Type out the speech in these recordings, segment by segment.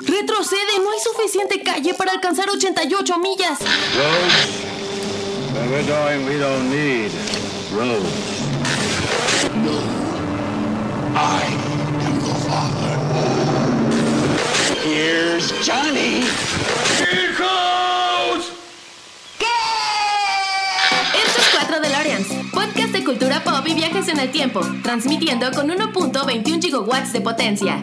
Retrocede, no hay suficiente calle para alcanzar 88 millas. Roads? Where we're going, we don't need roads. I am the father. Here's Johnny. Here goes! Esto es 4 DeLoreans, podcast de cultura pop y viajes en el tiempo, transmitiendo con 1.21 gigawatts de potencia.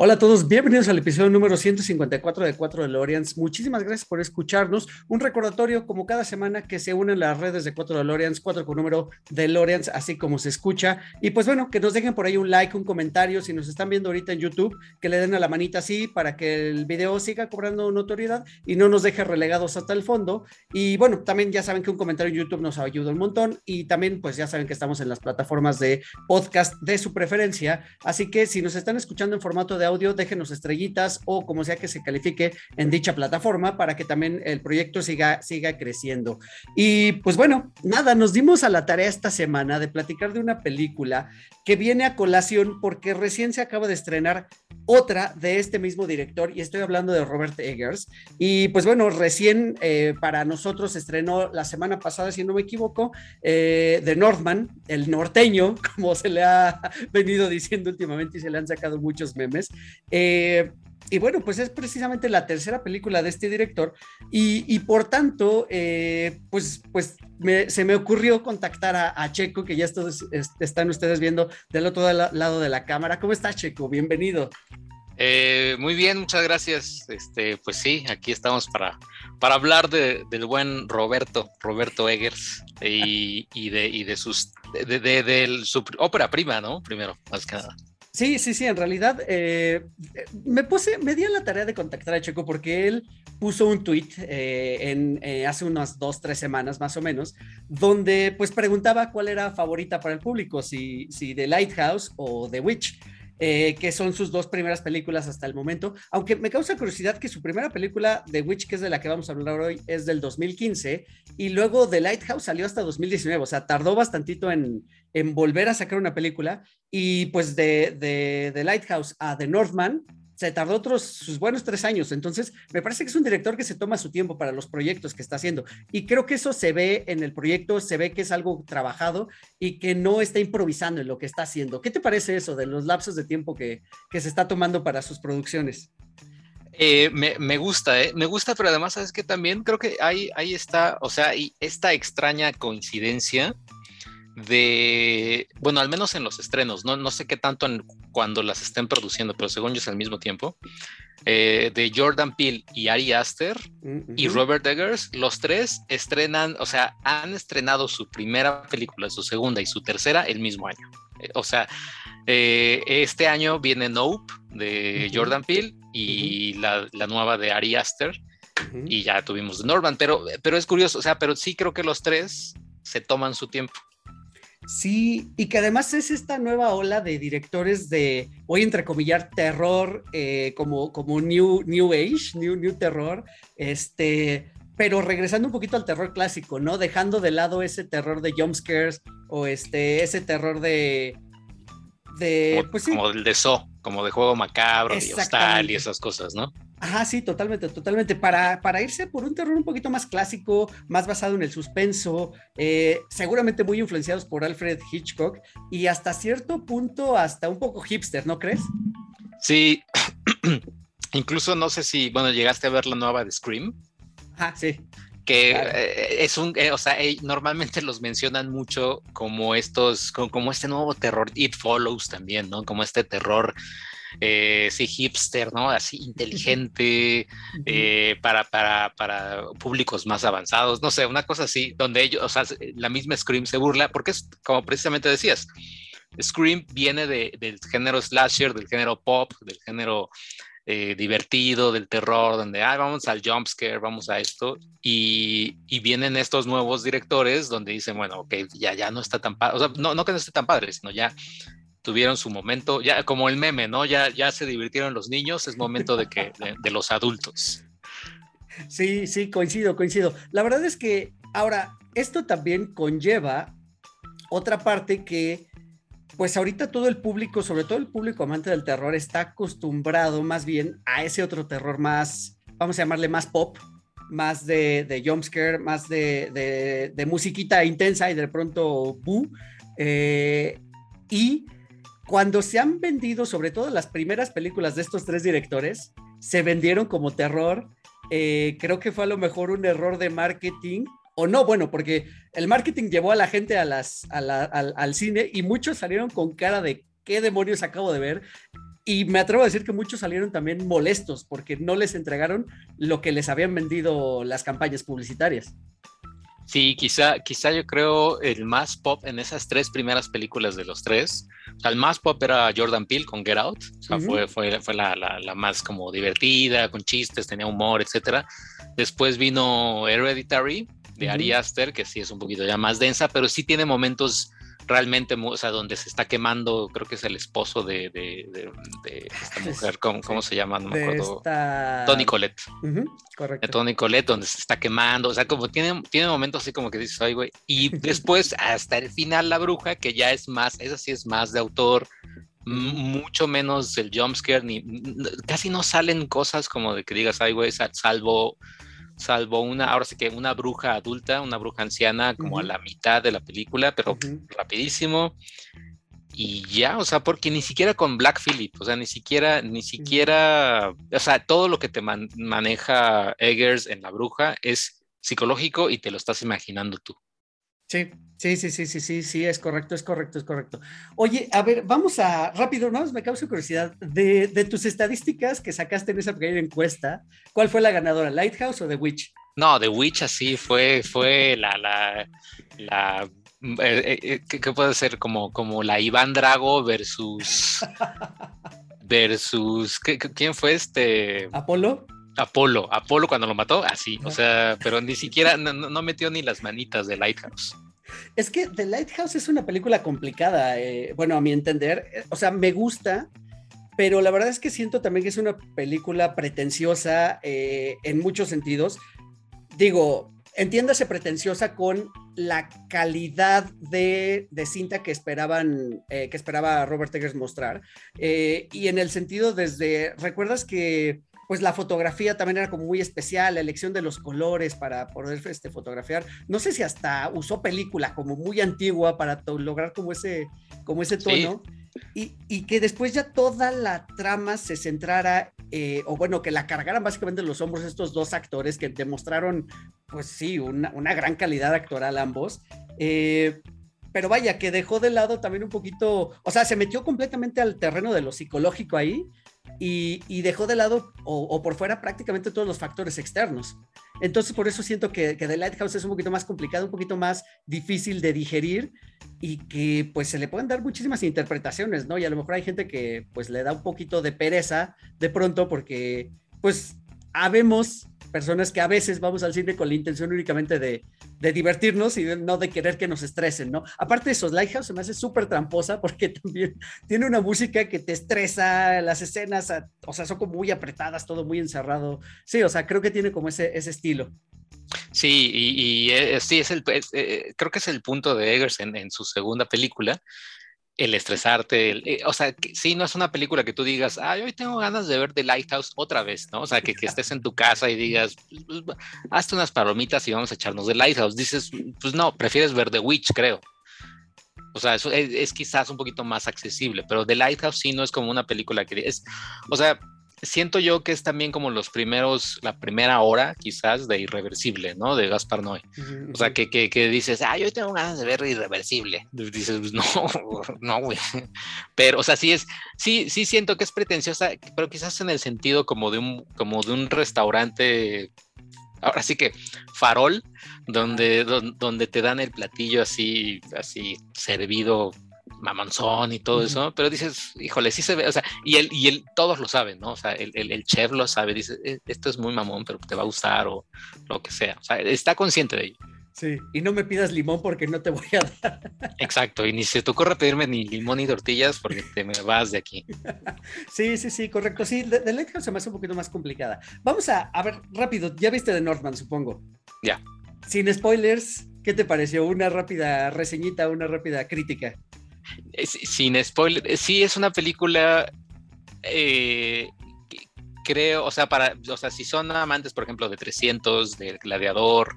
Hola a todos, bienvenidos al episodio número 154 de 4 DeLoreans. Muchísimas gracias por escucharnos. Un recordatorio, como cada semana, que se unen las redes de 4 DeLoreans, 4 con número DeLoreans, así como se escucha. Y pues bueno, que nos dejen por ahí un like, un comentario. Si nos están viendo ahorita en YouTube, que le den a la manita así para que el video siga cobrando notoriedad y no nos deje relegados hasta el fondo. Y bueno, también ya saben que un comentario en YouTube nos ayuda un montón. Y también, pues ya saben que estamos en las plataformas de podcast de su preferencia. Así que si nos están escuchando en formato de audio, déjenos estrellitas o como sea que se califique en dicha plataforma para que también el proyecto siga, siga creciendo. Y pues bueno, nada, nos dimos a la tarea esta semana de platicar de una película que viene a colación porque recién se acaba de estrenar otra de este mismo director y estoy hablando de Robert Eggers. Y pues bueno, recién eh, para nosotros estrenó la semana pasada, si no me equivoco, eh, The Northman, el norteño, como se le ha venido diciendo últimamente y se le han sacado muchos memes. Eh, y bueno, pues es precisamente la tercera película de este director y, por tanto, eh, pues, pues se me ocurrió contactar a, Checo, que ya estos, est están ustedes viendo del otro lado de la cámara. ¿Cómo estás, Checo? Bienvenido. Eh, muy bien, muchas gracias. Este, pues sí, aquí estamos para, para hablar de, del buen Roberto, Roberto Eggers, y, de, y de sus de, su ópera prima, ¿no? Primero, más que nada. Sí, sí, sí, en realidad eh, me puse, me di a la tarea de contactar a Checo porque él puso un tweet eh, en, eh, hace unas dos, tres semanas más o menos, donde pues preguntaba cuál era favorita para el público, si, si The Lighthouse o The Witch. Eh, que son sus dos primeras películas hasta el momento, aunque me causa curiosidad que su primera película, The Witch, que es de la que vamos a hablar hoy, es del 2015, y luego The Lighthouse salió hasta 2019, o sea, tardó bastantito en, volver a sacar una película, y pues de, de The Lighthouse a The Northman, se tardó otros sus buenos tres años. Entonces, me parece que es un director que se toma su tiempo para los proyectos que está haciendo. Y creo que eso se ve en el proyecto, se ve que es algo trabajado y que no está improvisando en lo que está haciendo. ¿Qué te parece eso de los lapsos de tiempo que, que se está tomando para sus producciones? Eh, me, me, gusta, eh. me gusta, pero además, ¿sabes que También creo que ahí, ahí está, o sea, y esta extraña coincidencia de, bueno, al menos en los estrenos, no, no sé qué tanto en, cuando las estén produciendo, pero según yo es al mismo tiempo, eh, de Jordan Peele y Ari Aster uh -huh. y Robert Eggers, los tres estrenan, o sea, han estrenado su primera película, su segunda y su tercera el mismo año. Eh, o sea, eh, este año viene Nope de uh -huh. Jordan Peele y uh -huh. la, la, nueva de Ari Aster. Y ya tuvimos de Norman, pero, pero es curioso, o sea, pero sí creo que los tres se toman su tiempo. Sí, y que además es esta nueva ola de directores de, voy a entrecomillar, terror, eh, como, como new, new Age, new, new terror, este, pero regresando un poquito al terror clásico, ¿no? Dejando de lado ese terror de jumpscares o este, ese terror de... de como, pues sí. como el de So, como de juego macabro y hostal y esas cosas, ¿no? Ajá, sí, totalmente, totalmente. Para, para irse por un terror un poquito más clásico, más basado en el suspenso, eh, seguramente muy influenciados por Alfred Hitchcock y hasta cierto punto hasta un poco hipster, ¿no crees? Sí, incluso no sé si, bueno, llegaste a ver la nueva de Scream. Ajá, sí. Que claro. eh, es un, eh, o sea, normalmente los mencionan mucho como estos, como, como este nuevo terror, It Follows también, ¿no? Como este terror eh, sí, hipster, ¿no? Así inteligente, eh, para, para, para públicos más avanzados, no sé, una cosa así, donde ellos, o sea, la misma Scream se burla, porque es como precisamente decías, Scream viene de, del género slasher, del género pop, del género eh, divertido, del terror, donde ah, vamos al jumpscare, vamos a esto, y, y, vienen estos nuevos directores donde dicen, bueno, ok, ya, ya no está tan padre, o sea, no, no que no esté tan padre, sino ya tuvieron su momento, ya como el meme, ¿no? Ya, ya se divirtieron los niños, es momento de que de, los adultos. Sí, sí, coincido, coincido. La verdad es que ahora esto también conlleva otra parte que pues ahorita todo el público, sobre todo el público amante del terror, está acostumbrado más bien a ese otro terror más, vamos a llamarle más pop, más de, de jumpscare, más de, de, musiquita intensa y de pronto bu. Eh, y cuando se han vendido, sobre todo las primeras películas de estos tres directores, se vendieron como terror. Eh, creo que fue a lo mejor un error de marketing o no, bueno, porque el marketing llevó a la gente a las, al, cine y muchos salieron con cara de qué demonios acabo de ver. Y me atrevo a decir que muchos salieron también molestos porque no les entregaron lo que les habían vendido las campañas publicitarias. Sí, quizá, quizá yo creo el más pop en esas tres primeras películas de los tres. O sea, el más pop era Jordan Peele con Get Out. O sea, fue, fue, fue la, la, la, más como divertida, con chistes, tenía humor, etc. Después vino Hereditary, de Ari Aster, que sí es un poquito ya más densa, pero sí tiene momentos realmente, o sea, donde se está quemando, creo que es el esposo de, de, esta mujer, ¿cómo, se llama? No me acuerdo. Tony Colette. correcto. Tony Colette, donde se está quemando, o sea, como tiene, tiene momentos así como que dices, ay, güey. Y después, hasta el final, La Bruja, que ya es más, esa sí es más de autor, mucho menos el jumpscare, ni casi no salen cosas como de que digas, ay, güey, salvo salvo una, ahora sí que una bruja adulta, una bruja anciana, como a la mitad de la película, pero rapidísimo. Y ya, o sea, porque ni siquiera con Black Phillip, o sea, ni siquiera, ni siquiera, o sea, todo lo que te maneja Eggers en la bruja es psicológico y te lo estás imaginando tú. Sí, sí, sí, sí, sí, sí, sí, es correcto, es correcto, es correcto. Oye, a ver, vamos a, rápido, ¿no? Me causa curiosidad, de, tus estadísticas que sacaste en esa pequeña encuesta, ¿cuál fue la ganadora, Lighthouse o The Witch? No, The Witch así fue, fue la, la, la, eh, eh, eh, ¿qué, puede ser? Como, como la Iván Drago versus, versus, ¿quién fue este? Apolo. Apolo, Apolo cuando lo mató, así, o sea, pero ni siquiera, no, metió ni las manitas de Lighthouse. Es que The Lighthouse es una película complicada, eh, bueno, a mi entender, eh, o sea, me gusta, pero la verdad es que siento también que es una película pretenciosa eh, en muchos sentidos. Digo, entiéndase pretenciosa con la calidad de, cinta que esperaban, que esperaba Robert Eggers mostrar. y en el sentido desde, ¿recuerdas que pues la fotografía también era como muy especial, la elección de los colores para poder este, fotografiar. No sé si hasta usó película como muy antigua para lograr como ese, como ese tono. Y, y, que después ya toda la trama se centrara, eh, o bueno, que la cargaran básicamente en los hombros estos dos actores que demostraron, pues sí, una, una gran calidad actoral ambos. Eh, pero vaya, que dejó de lado también un poquito, o sea, se metió completamente al terreno de lo psicológico ahí y, dejó de lado o, por fuera prácticamente todos los factores externos. Entonces, por eso siento que, que, The Lighthouse es un poquito más complicado, un poquito más difícil de digerir y que pues se le pueden dar muchísimas interpretaciones, ¿no? Y a lo mejor hay gente que pues le da un poquito de pereza de pronto porque pues habemos personas que a veces vamos al cine con la intención únicamente de, divertirnos y no de querer que nos estresen, ¿no? Aparte de esos, Lighthouse se me hace súper tramposa porque también tiene una música que te estresa, las escenas, o sea, son como muy apretadas, todo muy encerrado. Sí, o sea, creo que tiene como ese, ese estilo. Sí, y, eh, sí, es el, eh, creo que es el punto de Eggers en, en su segunda película, el estresarte, eh, o sea, que, sí, no es una película que tú digas, ay, hoy tengo ganas de ver The Lighthouse otra vez, ¿no? O sea, que, que estés en tu casa y digas, pues, pues, hazte unas palomitas y vamos a echarnos The Lighthouse. Dices, pues no, prefieres ver The Witch, creo. O sea, eso es, es, quizás un poquito más accesible, pero The Lighthouse sí no es como una película que es, o sea, siento yo que es también como los primeros, la primera hora quizás de Irreversible, ¿no? De Gaspar Noé. O sea, que, que, que, dices, ah, yo tengo ganas de ver Irreversible. Dices, pues, no, no, güey. Pero, o sea, sí es, sí, sí siento que es pretenciosa, pero quizás en el sentido como de un, como de un restaurante, ahora sí que farol, donde, donde te dan el platillo así, así servido mamonzón y todo eso, pero dices, híjole, sí se ve, o sea, y él, y él, todos lo saben, ¿no? O sea, el, el, chef lo sabe, dice, e, esto es muy mamón, pero te va a gustar o lo que sea, o sea, está consciente de ello. Sí, y no me pidas limón porque no te voy a dar. Exacto, y ni se te ocurre pedirme ni limón ni tortillas porque te me vas de aquí. Sí, sí, sí, correcto. Sí, de, de se me hace un poquito más complicada. Vamos a, a ver, rápido, ya viste de Northman, supongo. Ya. Sin spoilers, ¿qué te pareció? Una rápida reseñita, una rápida crítica. Sin spoiler, sí es una película eh, creo, o sea, para, o sea, si son amantes, por ejemplo, de 300, del Gladiador,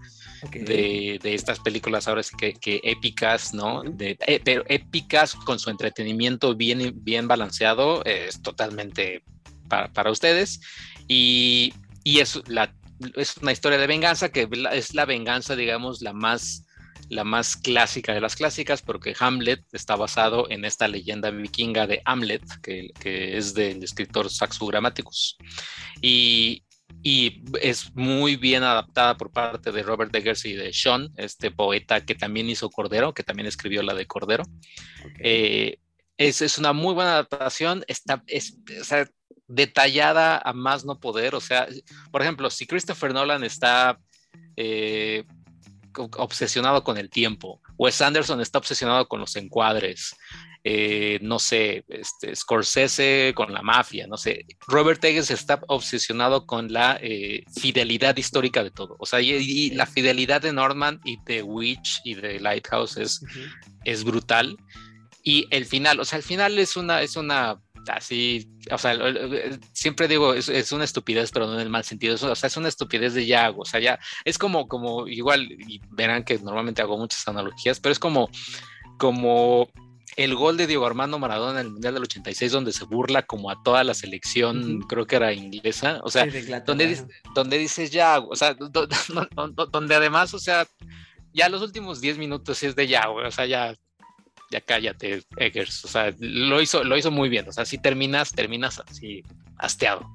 de, estas películas ahora sí que, épicas, ¿no? De, eh, pero épicas con su entretenimiento bien, bien balanceado, es totalmente para, ustedes. Y, y es, la, es una historia de venganza que es la venganza, digamos, la más la más clásica de las clásicas, porque Hamlet está basado en esta leyenda vikinga de Hamlet, que, es del escritor Saxo Grammaticus. Y, es muy bien adaptada por parte de Robert Eggers y de Sean, este poeta que también hizo Cordero, que también escribió la de Cordero. Eh, es, una muy buena adaptación, está es, detallada a más no poder. O sea, por ejemplo, si Christopher Nolan está eh, obsesionado con el tiempo. Wes Anderson está obsesionado con los encuadres. Eh, no sé, este, Scorsese con la mafia, no sé. Robert Eggers está obsesionado con la eh, fidelidad histórica de todo. O sea, y, la fidelidad de Norman y de Witch y de Lighthouse es, es brutal. Y el final, o sea, el final es una, es una así, o sea, siempre digo, es, una estupidez, pero no en el mal sentido, o sea, es una estupidez de ya, o sea, ya, es como, como, igual, y verán que normalmente hago muchas analogías, pero es como, como el gol de Diego Armando Maradona en el Mundial del 86, donde se burla como a toda la selección, creo que era inglesa, o sea, donde, donde dices ya, o sea, donde además, o sea, ya los últimos 10 minutos es de ya, o sea, ya ya cállate, Eggers. O sea, lo hizo, lo hizo muy bien. O sea, si terminas, terminas así, hasteado.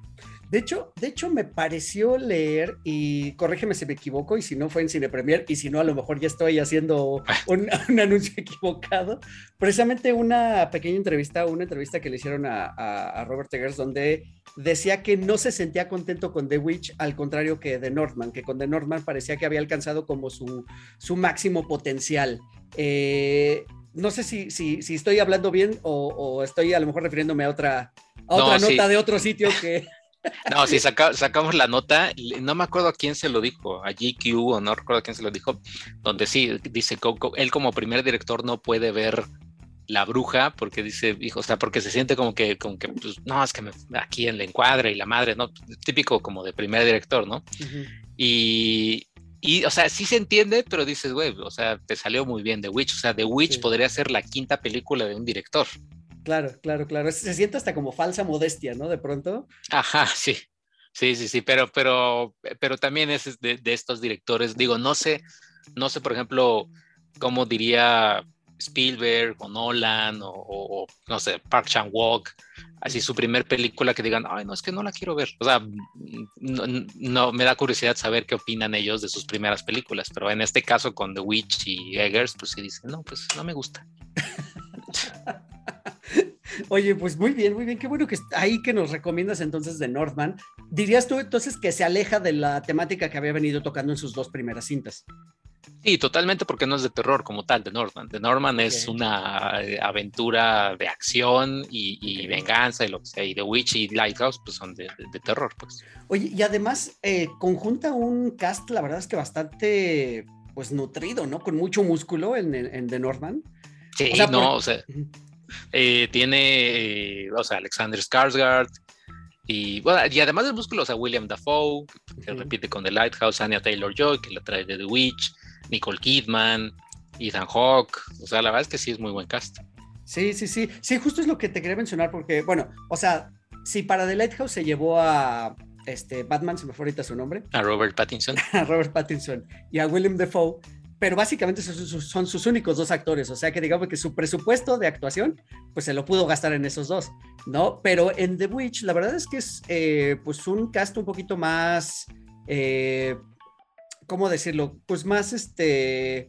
De hecho, de hecho, me pareció leer, y corrígeme si me equivoco, y si no fue en Cine Premier, y si no, a lo mejor ya estoy haciendo un, anuncio equivocado. Precisamente una pequeña entrevista, una entrevista que le hicieron a, Robert Eggers, donde decía que no se sentía contento con The Witch, al contrario que The Northman, que con The Northman parecía que había alcanzado como su, su máximo potencial. Eh, no sé si, si, si, estoy hablando bien o, estoy a lo mejor refiriéndome a otra, otra nota de otro sitio que... No, sí, sacamos la nota, no me acuerdo a quién se lo dijo, a GQ o no recuerdo a quién se lo dijo, donde sí, dice, él como primer director no puede ver la bruja porque dice, hijo, o sea, porque se siente como que, como que pues, no, es que me, aquí en el encuadre y la madre, ¿no? Típico como de primer director, ¿no? Y, y, o sea, sí se entiende, pero dices, güey, o sea, te salió muy bien The Witch. O sea, The Witch podría ser la quinta película de un director. Claro, claro, claro. Se siente hasta como falsa modestia, ¿no? De pronto. Ajá, sí. Sí, sí, sí, pero, pero, pero también es de, de estos directores. Digo, no sé, no sé, por ejemplo, cómo diría Spielberg o Nolan o, no sé, Park Chan Wook, así su primer película que digan, ay, no, es que no la quiero ver. O sea, no, me da curiosidad saber qué opinan ellos de sus primeras películas, pero en este caso con The Witch y Eggers, pues sí dicen, no, pues no me gusta. Oye, pues muy bien, muy bien. Qué bueno que ahí que nos recomiendas entonces de Northman. ¿Dirías tú entonces que se aleja de la temática que había venido tocando en sus dos primeras cintas? Sí, totalmente porque no es de terror como tal, de Norman. De Norman es una eh, aventura de acción y, venganza y lo que sea. Y The Witch y Lighthouse pues son de, terror, pues. Oye, y además eh, conjunta un cast, la verdad es que bastante, pues nutrido, ¿no? Con mucho músculo en, en The Norman. Sí, no, o sea, eh, tiene, o sea, Alexander Skarsgård, y bueno, y además del músculo, o sea, William Dafoe, que repite con The Lighthouse, Anya Taylor Joy, que la trae de The Witch, Nicole Kidman, Ethan Hawke. O sea, la verdad es que sí es muy buen cast. Sí, sí, sí. Sí, justo es lo que te quería mencionar, porque, bueno, o sea, si para The Lighthouse se llevó a este Batman, se me fue ahorita su nombre. A Robert Pattinson. a Robert Pattinson y a William Dafoe pero básicamente son, sus únicos dos actores, o sea que digamos que su presupuesto de actuación, pues se lo pudo gastar en esos dos, ¿no? Pero en The Witch, la verdad es que es eh, pues un cast un poquito más, eh, ¿cómo decirlo? Pues más, este,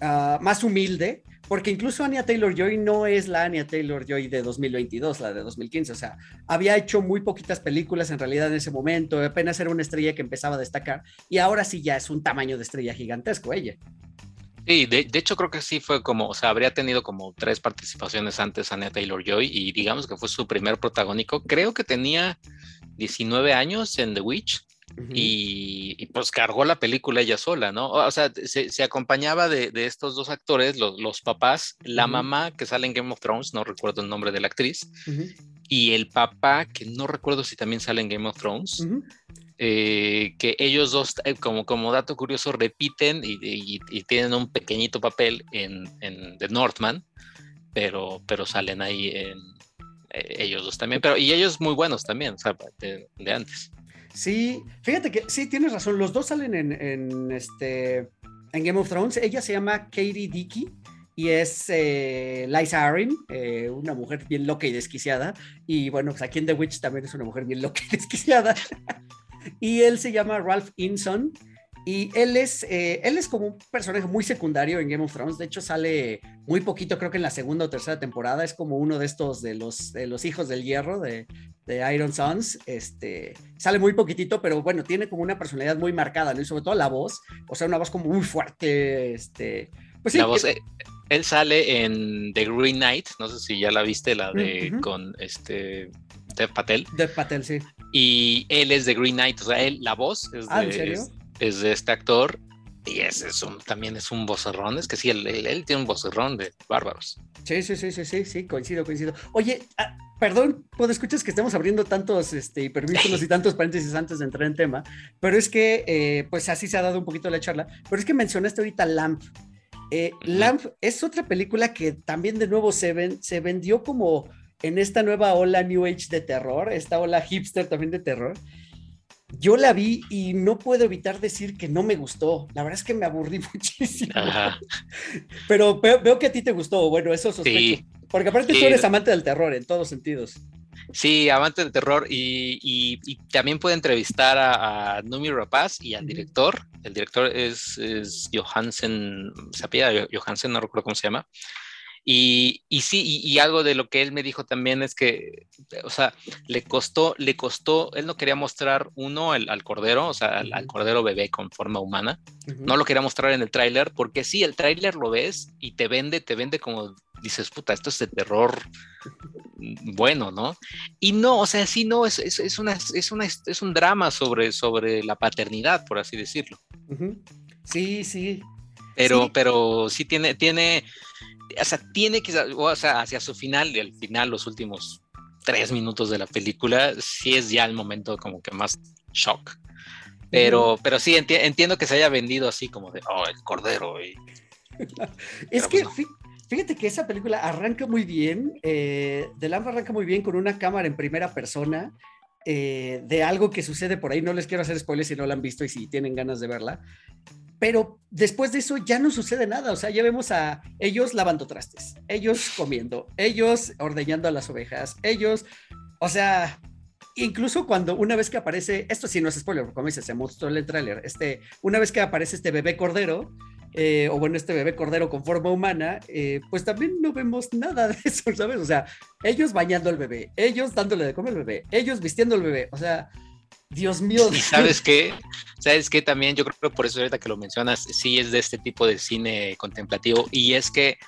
ah, más humilde, porque incluso Anya Taylor Joy no es la Anya Taylor Joy de 2022, la de 2015. O sea, había hecho muy poquitas películas en realidad en ese momento, apenas era una estrella que empezaba a destacar y ahora sí ya es un tamaño de estrella gigantesco ella. Sí, de, hecho creo que sí fue como, o sea, habría tenido como tres participaciones antes Anya Taylor Joy y digamos que fue su primer protagónico. Creo que tenía 19 años en The Witch y, pues cargó la película ella sola, ¿no? O sea, se, acompañaba de, estos dos actores, los, papás, la mamá que sale en Game of Thrones, no recuerdo el nombre de la actriz, y el papá, que no recuerdo si también sale en Game of Thrones. Eh, que ellos dos, eh, como, como dato curioso, repiten y, tienen un pequeñito papel en, en, The Northman, pero, pero salen ahí en, eh, ellos dos también, pero y ellos muy buenos también, o sea, de, antes. Sí, fíjate que sí, tienes razón, los dos salen en, este, en Game of Thrones, ella se llama Katie Dickey y es eh, Liza Arin, una mujer bien loca y desquiciada. Y bueno, pues aquí en The Witch también es una mujer bien loca y desquiciada. y él se llama Ralph Inson. Y él es, eh, él es como un personaje muy secundario en Game of Thrones. De hecho, sale muy poquito, creo que en la segunda o tercera temporada. Es como uno de estos de los, de los hijos del hierro de, de, Iron Sons. Este, sale muy poquitito, pero bueno, tiene como una personalidad muy marcada, ¿no? Y sobre todo la voz. O sea, una voz como muy fuerte. Este, pues sí, la voz, eh, él sale en The Green Knight. No sé si ya la viste, la de con este Dev Patel. Dev Patel, sí. Y él es de Green Knight, o sea, él, la voz es ah, ¿en serio? es de este actor y ese es un, también es un vocerrón, es que sí, él, él, tiene un vocerrón de bárbaros. Sí, sí, sí, sí, sí, sí, coincido, coincido. Oye, ah, perdón, puedo escuchas que estemos abriendo tantos este, y tantos paréntesis antes de entrar en tema, pero es que, eh, pues así se ha dado un poquito la charla, pero es que mencionaste ahorita Lamp. Eh, Lamp es otra película que también de nuevo se, ven, se vendió como en esta nueva ola New Age de terror, esta ola hipster también de terror yo la vi y no puedo evitar decir que no me gustó. La verdad es que me aburrí muchísimo. Pero veo, que a ti te gustó. Bueno, eso sospecho. Porque aparte tú eres amante del terror en todos sentidos. Sí, amante del terror y, también puede entrevistar a, Numi Rapaz y al director. El director es, es Johansen, se Johansen, no recuerdo cómo se llama. Y, y sí, y, algo de lo que él me dijo también es que, o sea, le costó, le costó, él no quería mostrar uno al, cordero, o sea, al, cordero bebé con forma humana, no lo quería mostrar en el tráiler, porque sí, el tráiler lo ves y te vende, te vende como dices, puta, esto es de terror bueno, ¿no? Y no, o sea, sí, no, es, es, una, es, una, es un drama sobre, sobre la paternidad, por así decirlo. Sí, sí. Pero, sí. pero sí tiene, tiene, o sea, tiene que, o sea, hacia su final, y al final, los últimos tres minutos de la película, sí es ya el momento como que más shock. Pero, pero sí, entiendo que se haya vendido así como de, oh, el cordero. Y... es que fíjate que esa película arranca muy bien, eh, The arranca muy bien con una cámara en primera persona. Eh, de algo que sucede por ahí, no les quiero hacer spoilers si no la han visto y si tienen ganas de verla, pero después de eso ya no sucede nada, o sea, ya vemos a ellos lavando trastes, ellos comiendo, ellos ordeñando a las ovejas, ellos, o sea, incluso cuando una vez que aparece, esto sí no es spoiler, como dice, se mostró el tráiler, este, una vez que aparece este bebé cordero, eh, o bueno, este bebé cordero con forma humana, eh, pues también no vemos nada de eso, ¿sabes? O sea, ellos bañando al bebé, ellos dándole de comer al bebé, ellos vistiendo al bebé, o sea, Dios mío. Y sabes qué, sabes qué también, yo creo que por eso ahorita que lo mencionas, sí es de este tipo de cine contemplativo y es que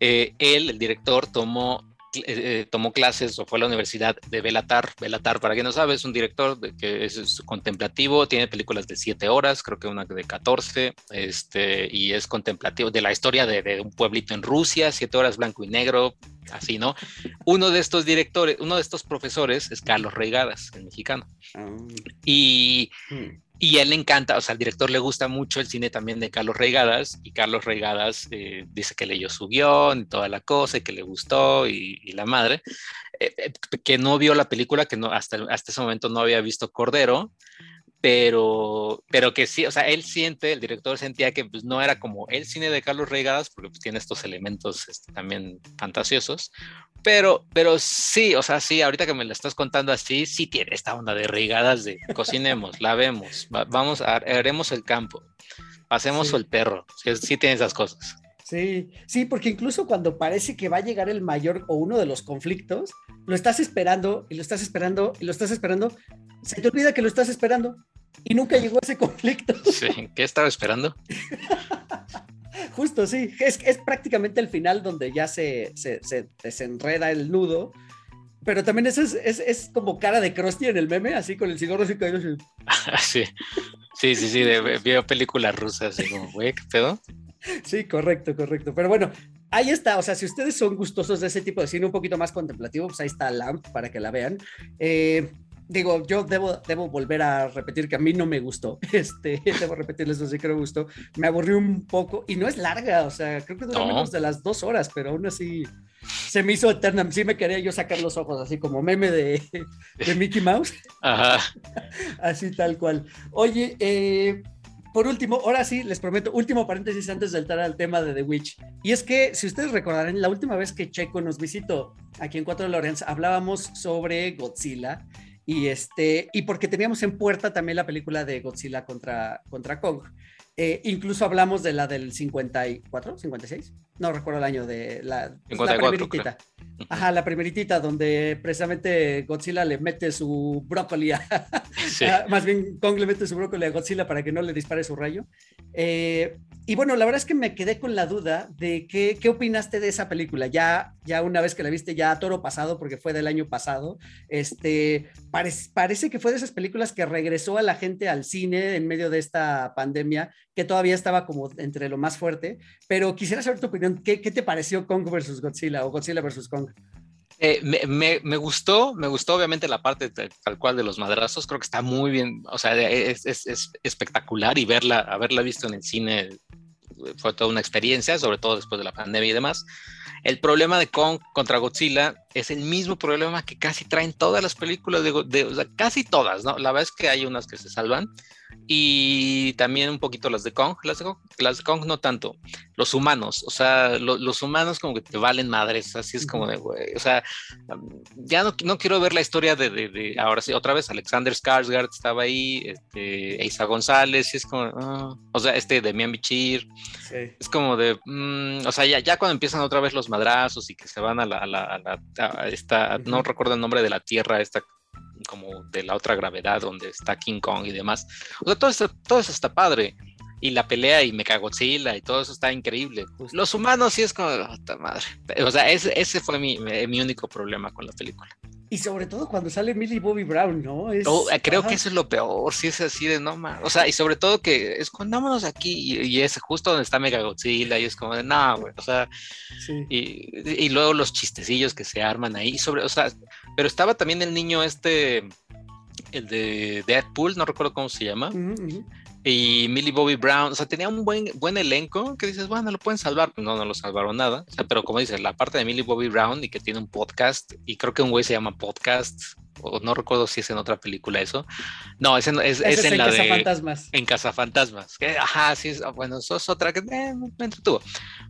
eh, él, el director, tomó eh, eh, tomó clases o fue a la universidad de Belatar. Belatar, para quien no sabe, es un director que es, contemplativo, tiene películas de 7 horas, creo que una de 14, este, y es contemplativo de la historia de, un pueblito en Rusia, 7 horas blanco y negro, así, ¿no? Uno de estos directores, uno de estos profesores es Carlos Reigadas, el mexicano. Ah. Y. Y él le encanta, o sea, al director le gusta mucho el cine también de Carlos Reigadas, y Carlos Reigadas eh, dice que leyó su guion y toda la cosa, y que le gustó, y, la madre, eh, eh, que no vio la película, que no, hasta, hasta ese momento no había visto Cordero, pero, pero que sí, o sea, él siente, el director sentía que pues, no era como el cine de Carlos Reigadas, porque pues, tiene estos elementos este, también fantasiosos, pero, pero sí, o sea, sí, ahorita que me lo estás contando así, sí tiene esta onda de Reigadas de cocinemos, lavemos, vamos, a, haremos el campo, pasemos el perro, sí, sí tiene esas cosas. Sí, sí, porque incluso cuando parece que va a llegar el mayor o uno de los conflictos, lo estás esperando y lo estás esperando y lo estás esperando, se te olvida que lo estás esperando y nunca llegó ese conflicto. Sí, ¿qué estaba esperando? Justo, sí, es, es prácticamente el final donde ya se, se, desenreda el nudo Pero también eso es, es, es, como cara de Krusty en el meme, así con el cigarro así caído. sí, sí, sí, sí, de, veo películas rusas, así como, güey, ¿qué pedo? Sí, correcto, correcto. Pero bueno, ahí está. O sea, si ustedes son gustosos de ese tipo de cine un poquito más contemplativo, pues ahí está Lamp para que la vean. Eh, digo, yo debo, debo volver a repetir que a mí no me gustó. Este, debo repetirles eso sí que no me gustó. Me aburrió un poco y no es larga, o sea, creo que dura no. menos de las dos horas, pero aún así se me hizo eterna. Sí me quería yo sacar los ojos, así como meme de, de Mickey Mouse. Ajá. así tal cual. Oye, eh, por último, ahora sí, les prometo, último paréntesis antes de entrar al tema de The Witch. Y es que, si ustedes recordarán, la última vez que Checo nos visitó aquí en Cuatro de Lorenz, hablábamos sobre Godzilla y este y porque teníamos en puerta también la película de Godzilla contra, contra Kong. Eh, incluso hablamos de la del 54, 56, no recuerdo el año de la, 54, la primeritita. Ajá, la primeritita donde precisamente Godzilla le mete su brócoli a, Sí. a- más bien Kong le mete su brócoli a Godzilla para que no le dispare su rayo. Eh, y bueno, la verdad es que me quedé con la duda de qué, qué opinaste de esa película. Ya, ya una vez que la viste, ya a toro pasado, porque fue del año pasado, este, parece, parece que fue de esas películas que regresó a la gente al cine en medio de esta pandemia, que todavía estaba como entre lo más fuerte. Pero quisiera saber tu opinión. ¿Qué, te pareció Kong versus Godzilla o Godzilla versus Kong? Eh, me, gustó, me gustó obviamente la parte tal cual de los madrazos, creo que está muy bien, o sea, es, es- es espectacular y verla, haberla visto en el cine eh, fue toda una experiencia, sobre todo después de la pandemia y demás. El problema de Kong contra Godzilla es el mismo problema que casi traen todas las películas de, de- casi todas, ¿no? La verdad es que hay unas que se salvan y también un poquito las de Kong, las de Kong, las de Kong no tanto, los humanos, o sea, lo- los humanos como que te valen madres, así es como de, güey, o sea, ya no, no quiero ver la historia de, de- de- ahora sí, otra vez, Alexander Skarsgård estaba ahí, este, Isa González, y es como, ah, o sea, este Demian Bichir, Sí. es como de, mm, o sea, ya, ya cuando empiezan otra vez los madrazos y que se van a la, a la, a la- a esta, no recuerdo el nombre de la tierra, esta como de la otra gravedad donde está King Kong y demás. O sea, todo eso, todo eso está padre. Y la pelea y Mechagodzilla y todo eso está increíble. Justo. Los humanos sí es como, "Ah, puta madre. O sea, ese, ese fue mi, mi único problema con la película. Y sobre todo cuando sale Millie Bobby Brown, ¿no? Es- Oh, eh, creo ajá. que eso es lo peor, si es así de no ma- O sea, y sobre todo que escondámonos aquí y, y es justo donde está Mechagodzilla y es como de no, güey. O sea, Sí. y, y luego los chistecillos que se arman ahí sobre, o sea, pero estaba también el niño este, el de Deadpool, no recuerdo cómo se llama, ujú. y Millie Bobby Brown, o sea, tenía un buen, buen elenco que dices, bueno, lo pueden salvar, no, no lo salvaron nada, o sea, pero como dices, la parte de Millie Bobby Brown y que tiene un podcast, y creo que un güey se llama Podcast, o no recuerdo si es en otra película eso, no, es en, es, es es en en la de... Cazafantasmas. En Cazafantasmas. Que, ajá, sí, es, ah, bueno, eso es otra que eh, me entretuvo.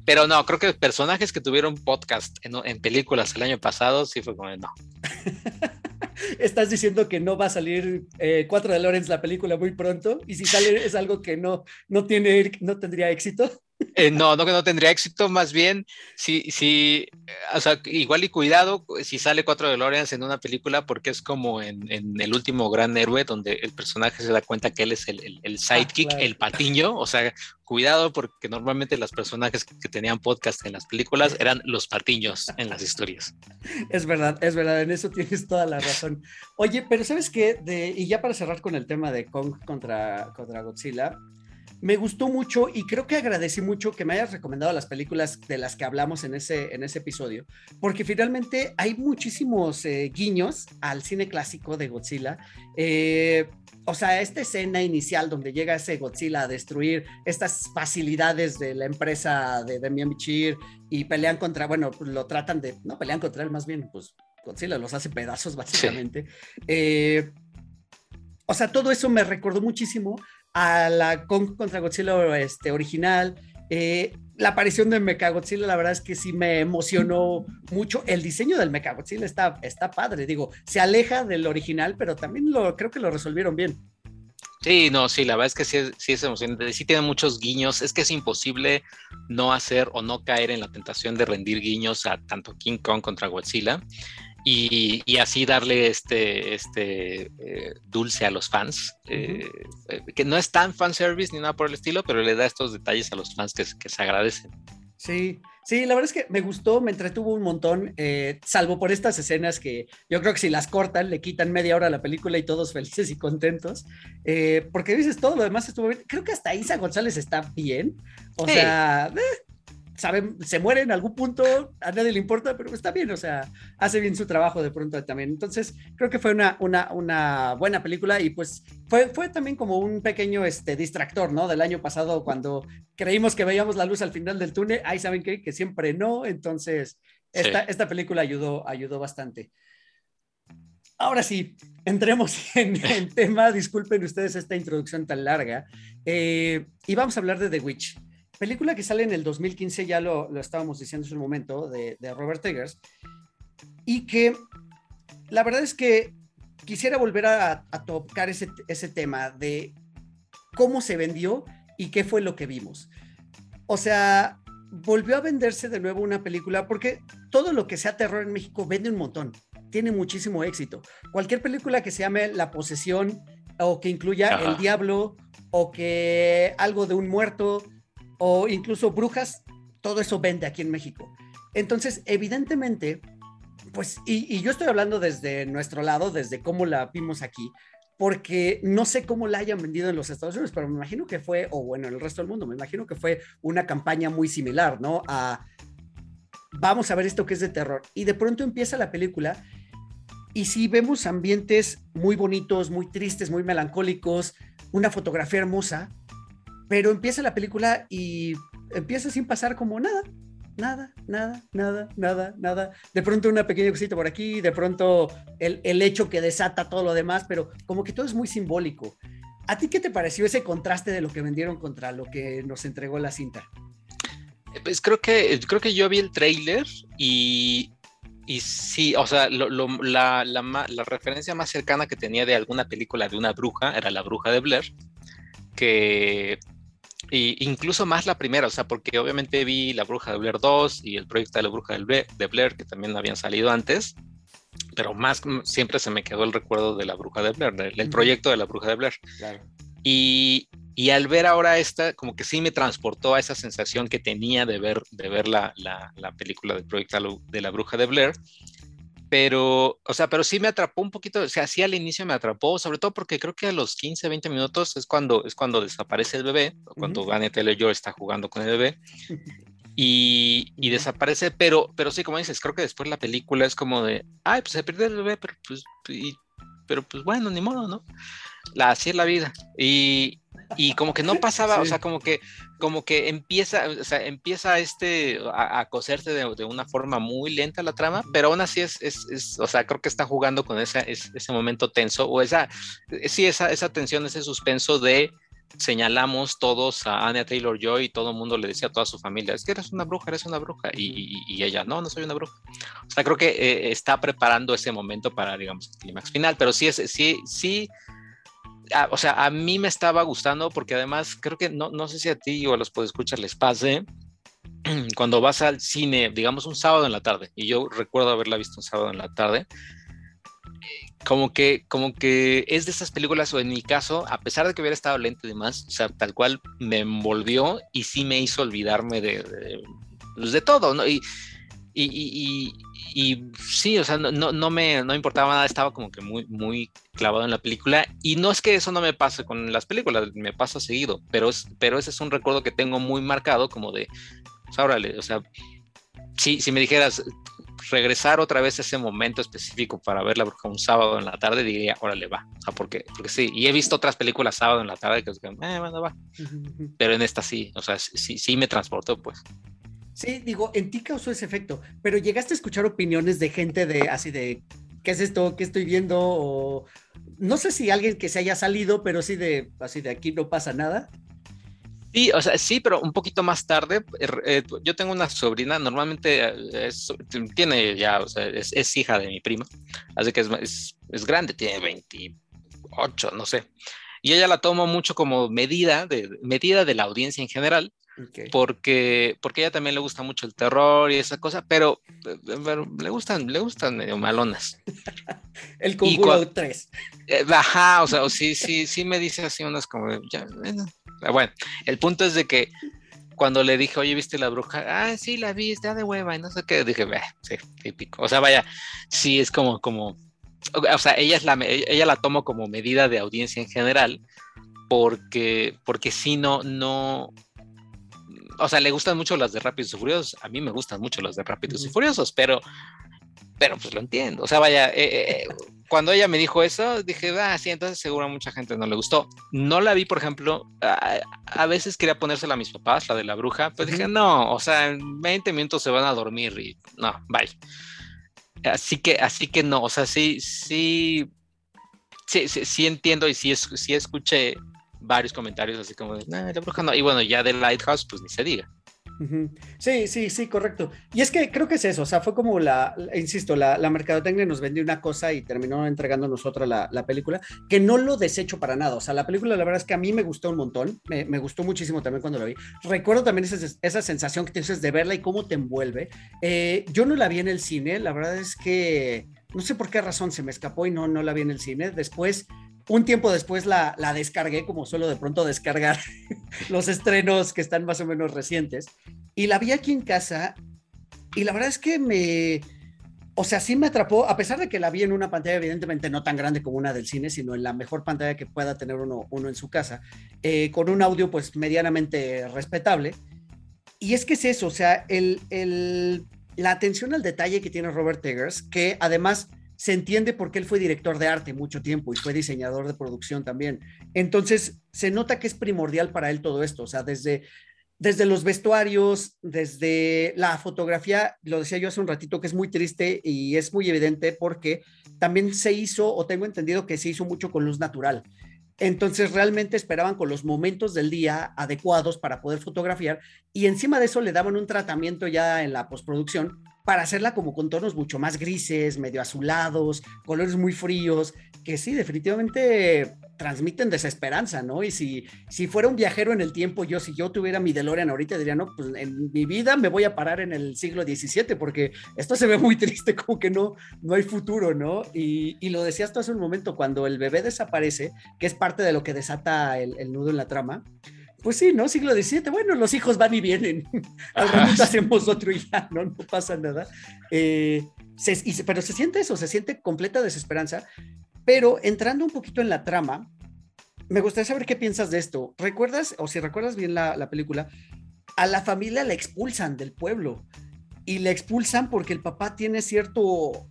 Pero no, creo que personajes que tuvieron podcast en, en películas el año pasado, sí fue como, no. Estás diciendo que no va a salir eh, 4 de Lawrence la película muy pronto y si sale es algo que no, no, tiene, no tendría éxito. Eh, no, no que no tendría éxito, más bien, si, si, o sea, igual y cuidado si sale Cuatro de Lawrence en una película, porque es como en, en El último gran héroe, donde el personaje se da cuenta que él es el, el, el sidekick, claro. el patiño, o sea, cuidado porque normalmente los personajes que tenían podcast en las películas eran los patiños en las historias. Es verdad, es verdad, en eso tienes toda la razón. Oye, pero ¿sabes qué? De, y ya para cerrar con el tema de Kong contra, contra Godzilla, me gustó mucho y creo que agradecí mucho que me hayas recomendado las películas de las que hablamos en ese, en ese episodio, porque finalmente hay muchísimos eh, guiños al cine clásico de Godzilla. Eh, o sea, esta escena inicial donde llega ese Godzilla a destruir estas facilidades de la empresa de Demian Bichir y pelean contra, bueno, lo tratan de, no pelean contra él, más bien, pues Godzilla los hace pedazos básicamente. Eh, o sea, todo eso me recordó muchísimo a la Kong contra Godzilla este, original. Eh, la aparición de Mechagodzilla, la verdad es que sí me emocionó mucho. El diseño del Mechagodzilla está, está padre, digo, se aleja del original, pero también lo, creo que lo resolvieron bien. Sí, no, sí, la verdad es que sí sí es emocionante, sí tiene muchos guiños, es que es imposible no hacer o no caer en la tentación de rendir guiños a tanto King Kong contra Godzilla y, y así darle este, este eh, dulce a los fans, eh, eh, que no es tan fanservice ni nada por el estilo, pero le da estos detalles a los fans que, que se agradecen. Sí, Sí, la verdad es que me gustó, me entretuvo un montón, eh, salvo por estas escenas que yo creo que si las cortan, le quitan media hora a la película y todos felices y contentos. Porque dices, todo lo demás estuvo bien. Creo que hasta Isa González está bien. O sea, eh, sabe, se muere en algún punto, a nadie le importa, pero está bien, o sea, hace bien su trabajo de pronto también. Entonces, creo que fue una, una, una buena película y pues fue, fue también como un pequeño este, distractor, ¿no? Del año pasado cuando creímos que veíamos la luz al final del túnel, ahí saben que, que siempre no, entonces esta, esta película ayudó, ayudó bastante. Ahora sí, entremos en el tema. Disculpen ustedes esta introducción tan larga. Eh, y vamos a hablar de The Witch película que sale en el 2015, ya lo, lo estábamos diciendo en un momento, de, de Robert Eggers, y que la verdad es que quisiera volver a, a tocar ese, ese tema de cómo se vendió y qué fue lo que vimos. O sea, volvió a venderse de nuevo una película porque todo lo que sea terror en México vende un montón, tiene muchísimo éxito. Cualquier película que se llame La posesión o que incluya Ajá. el diablo o que algo de un muerto o incluso brujas, todo eso vende aquí en México. Entonces, evidentemente, pues, y, yo estoy hablando desde nuestro lado, desde cómo la vimos aquí, porque no sé cómo la hayan vendido en los Estados Unidos, pero me imagino que fue, o bueno, en el resto del mundo, me imagino que fue una campaña muy similar, ¿no? A, vamos a ver esto que es de terror. Y de pronto empieza la película y sí vemos ambientes muy bonitos, muy tristes, muy melancólicos, una fotografía hermosa, pero empieza la película y empieza sin pasar como nada, nada, nada, nada, nada, nada. De pronto una pequeña cosita por aquí, de pronto el, el, hecho que desata todo lo demás, pero como que todo es muy simbólico. ¿A ti qué te pareció ese contraste de lo que vendieron contra lo que nos entregó la cinta? Pues creo que, creo que yo vi el trailer y, y sí, o sea, lo, lo, la, la, la referencia más cercana que tenía de alguna película de una bruja era la bruja de Blair, que y incluso más la primera, o sea, porque obviamente vi La Bruja de Blair 2 y el proyecto de La Bruja de Blair, que también habían salido antes, pero más siempre se me quedó el recuerdo de La Bruja de Blair, del proyecto de La Bruja de Blair. Claro. Y, y, al ver ahora esta, como que sí me transportó a esa sensación que tenía de ver, de ver la, la, la película del proyecto de La Bruja de Blair, pero, o sea, pero sí me atrapó un poquito, o sea, sí al inicio me atrapó, sobre todo porque creo que a los 15, 20 minutos es cuando, es cuando desaparece el bebé, cuando uh -huh. Annette Taylor está jugando con el bebé, y, y, desaparece, pero, pero sí, como dices, creo que después la película es como de, ay, pues se pierde el bebé, pero pues, y, pero pues bueno, ni modo, ¿no? La, así es la vida. Y, y como que no pasaba, sí. o sea, como que, como que empieza, o sea, empieza este a, a coserse de, de, una forma muy lenta la trama, pero aún así es, es, es o sea, creo que está jugando con esa, es, ese momento tenso, o esa, sí, esa, esa tensión, ese suspenso de señalamos todos a Anya Taylor Joy y todo el mundo le decía a toda su familia, es que eres una bruja, eres una bruja, y, y, y ella, no, no soy una bruja. O sea, creo que eh, está preparando ese momento para, digamos, el clímax final, pero sí, es, sí, sí, a, o sea, a mí me estaba gustando porque además creo que no, no sé si a ti o a los podescuchas les pase cuando vas al cine, digamos un sábado en la tarde, y yo recuerdo haberla visto un sábado en la tarde, como que, como que es de esas películas, o en mi caso, a pesar de que hubiera estado lento y demás, o sea, tal cual me envolvió y sí me hizo olvidarme de, de, pues, todo, ¿no? Y, y, y, y, sí, o sea, no, no, me, no importaba nada, estaba como que muy, muy clavado en la película. Y no es que eso no me pase con las películas, me pasa seguido, pero, es, pero ese es un recuerdo que tengo muy marcado, como de, pues, órale, o sea, si, si me dijeras regresar otra vez a ese momento específico para verla porque un sábado en la tarde, diría, órale, va. O sea, porque, porque sí, y he visto otras películas sábado en la tarde que, eh, bueno, va. Pero en esta sí, o sea, sí, sí me transportó, pues. Sí, digo, en ti causó ese efecto, pero llegaste a escuchar opiniones de gente de así de ¿qué es esto? ¿Qué estoy viendo? O no sé si alguien que se haya salido, pero sí de así de aquí no pasa nada. Sí, o sea, sí, pero un poquito más tarde. Eh, yo tengo una sobrina, normalmente eh, es, tiene ya, es, es, hija de mi prima, así que es, es, grande, tiene 28, no sé. Y ella la toma mucho como medida de, medida de la audiencia en general, Okay. Porque, porque a ella también le gusta mucho el terror y esa cosa, pero, pero le gustan, le gustan medio malonas. el conjuro 3. Eh, ajá, o sea, o sí, sí, sí me dice así unas como, ya, bueno. bueno, el punto es de que cuando le dije, oye, ¿viste la bruja? Ah, sí, la vi, está de hueva y no sé qué. Dije, sí, típico. O sea, vaya, sí, es como, como, o sea, ella, es la, ella la tomo como medida de audiencia en general, porque, porque si no, no, o sea, le gustan mucho las de Rápidos y Furiosos. A mí me gustan mucho las de Rápidos y Furiosos, pero, pero pues lo entiendo. O sea, vaya, eh, eh, cuando ella me dijo eso, dije, ah, sí, entonces seguro a mucha gente no le gustó. No la vi, por ejemplo, a, veces quería ponérsela a mis papás, la de la bruja, pero dije, no, o sea, en 20 minutos se van a dormir y no, bye. Así que, así que no, o sea, sí, sí, sí, sí, entiendo y sí, sí escuché varios comentarios así como de, no. Y bueno, ya de Lighthouse, pues ni se diga. Sí, sí, sí, correcto. Y es que creo que es eso, o sea, fue como la, insisto, la, la mercadotecnia nos vendió una cosa y terminó entregándonos otra la, la, película, que no lo desecho para nada, o sea, la película la verdad es que a mí me gustó un montón, me, me gustó muchísimo también cuando la vi. Recuerdo también esa, esa sensación que tienes de verla y cómo te envuelve. Eh, yo no la vi en el cine, la verdad es que no sé por qué razón se me escapó y no, no la vi en el cine. Después un tiempo después la, descargué, como suelo de pronto descargar los estrenos que están más o menos recientes, y la vi aquí en casa, y la verdad es que me, o sea, sí me atrapó, a pesar de que la vi en una pantalla evidentemente no tan grande como una del cine, sino en la mejor pantalla que pueda tener uno, uno en su casa, eh, con un audio pues medianamente respetable. Y es que es eso, o sea, el, el, la atención al detalle que tiene Robert Eggers, que además se entiende por qué él fue director de arte mucho tiempo y fue diseñador de producción también. Entonces, se nota que es primordial para él todo esto, o sea, desde, desde los vestuarios, desde la fotografía, lo decía yo hace un ratito, que es muy triste y es muy evidente porque también se hizo, o tengo entendido que se hizo mucho con luz natural. Entonces realmente esperaban con los momentos del día adecuados para poder fotografiar y encima de eso le daban un tratamiento ya en la postproducción para hacerla como con tonos mucho más grises, medio azulados, colores muy fríos, que sí, definitivamente transmiten desesperanza, ¿no? Y si, si fuera un viajero en el tiempo, yo, si yo tuviera mi DeLorean ahorita, diría, no, pues en mi vida me voy a parar en el siglo XVII, porque esto se ve muy triste, como que no, no hay futuro, ¿no? Y, y lo decías tú hace un momento, cuando el bebé desaparece, que es parte de lo que desata el, el nudo en la trama, pues sí, ¿no? Siglo XVII, bueno, los hijos van y vienen. Al ratito hacemos otro y ya, ¿no? No pasa nada. Eh, pero se siente eso, se siente completa desesperanza. Pero entrando un poquito en la trama, me gustaría saber qué piensas de esto. ¿Recuerdas, o si recuerdas bien la, la película, a la familia la expulsan del pueblo? y le expulsan porque el papá tiene cierto